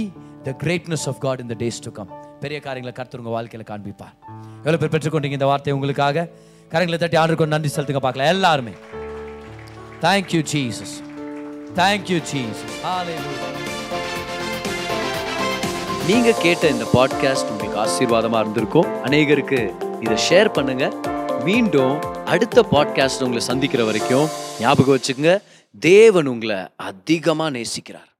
[SPEAKER 2] the greatness of God in the days to come. பெரிய காரியங்களை கர்த்தர் உங்க வாழ்க்கையில காண்பிப்பார். எவ்வளவு பேர் பெற்றுக்கொண்டீங்க இந்த வார்த்தை உங்களுக்காக? கரங்களை தட்டி ஆண்டுக்கு நன்றி செலுத்துங்க பார்க்கலாம். எல்லாருமே. Thank you Jesus thank you Jesus hallelujah
[SPEAKER 1] நீங்க கேட்ட இந்த பாட்காஸ்ட் உங்களுக்கு ஆசீர்வாதமா இருந்திருக்கும். அநேகருக்கு இதை ஷேர் பண்ணுங்க. மீண்டும் அடுத்த பாட்காஸ்ட் உங்களை சந்திக்கிற வரைக்கும் ஞாபகம் வச்சுக்கோங்க. தேவன் உங்களை அதிகமாக நேசிக்கிறார்.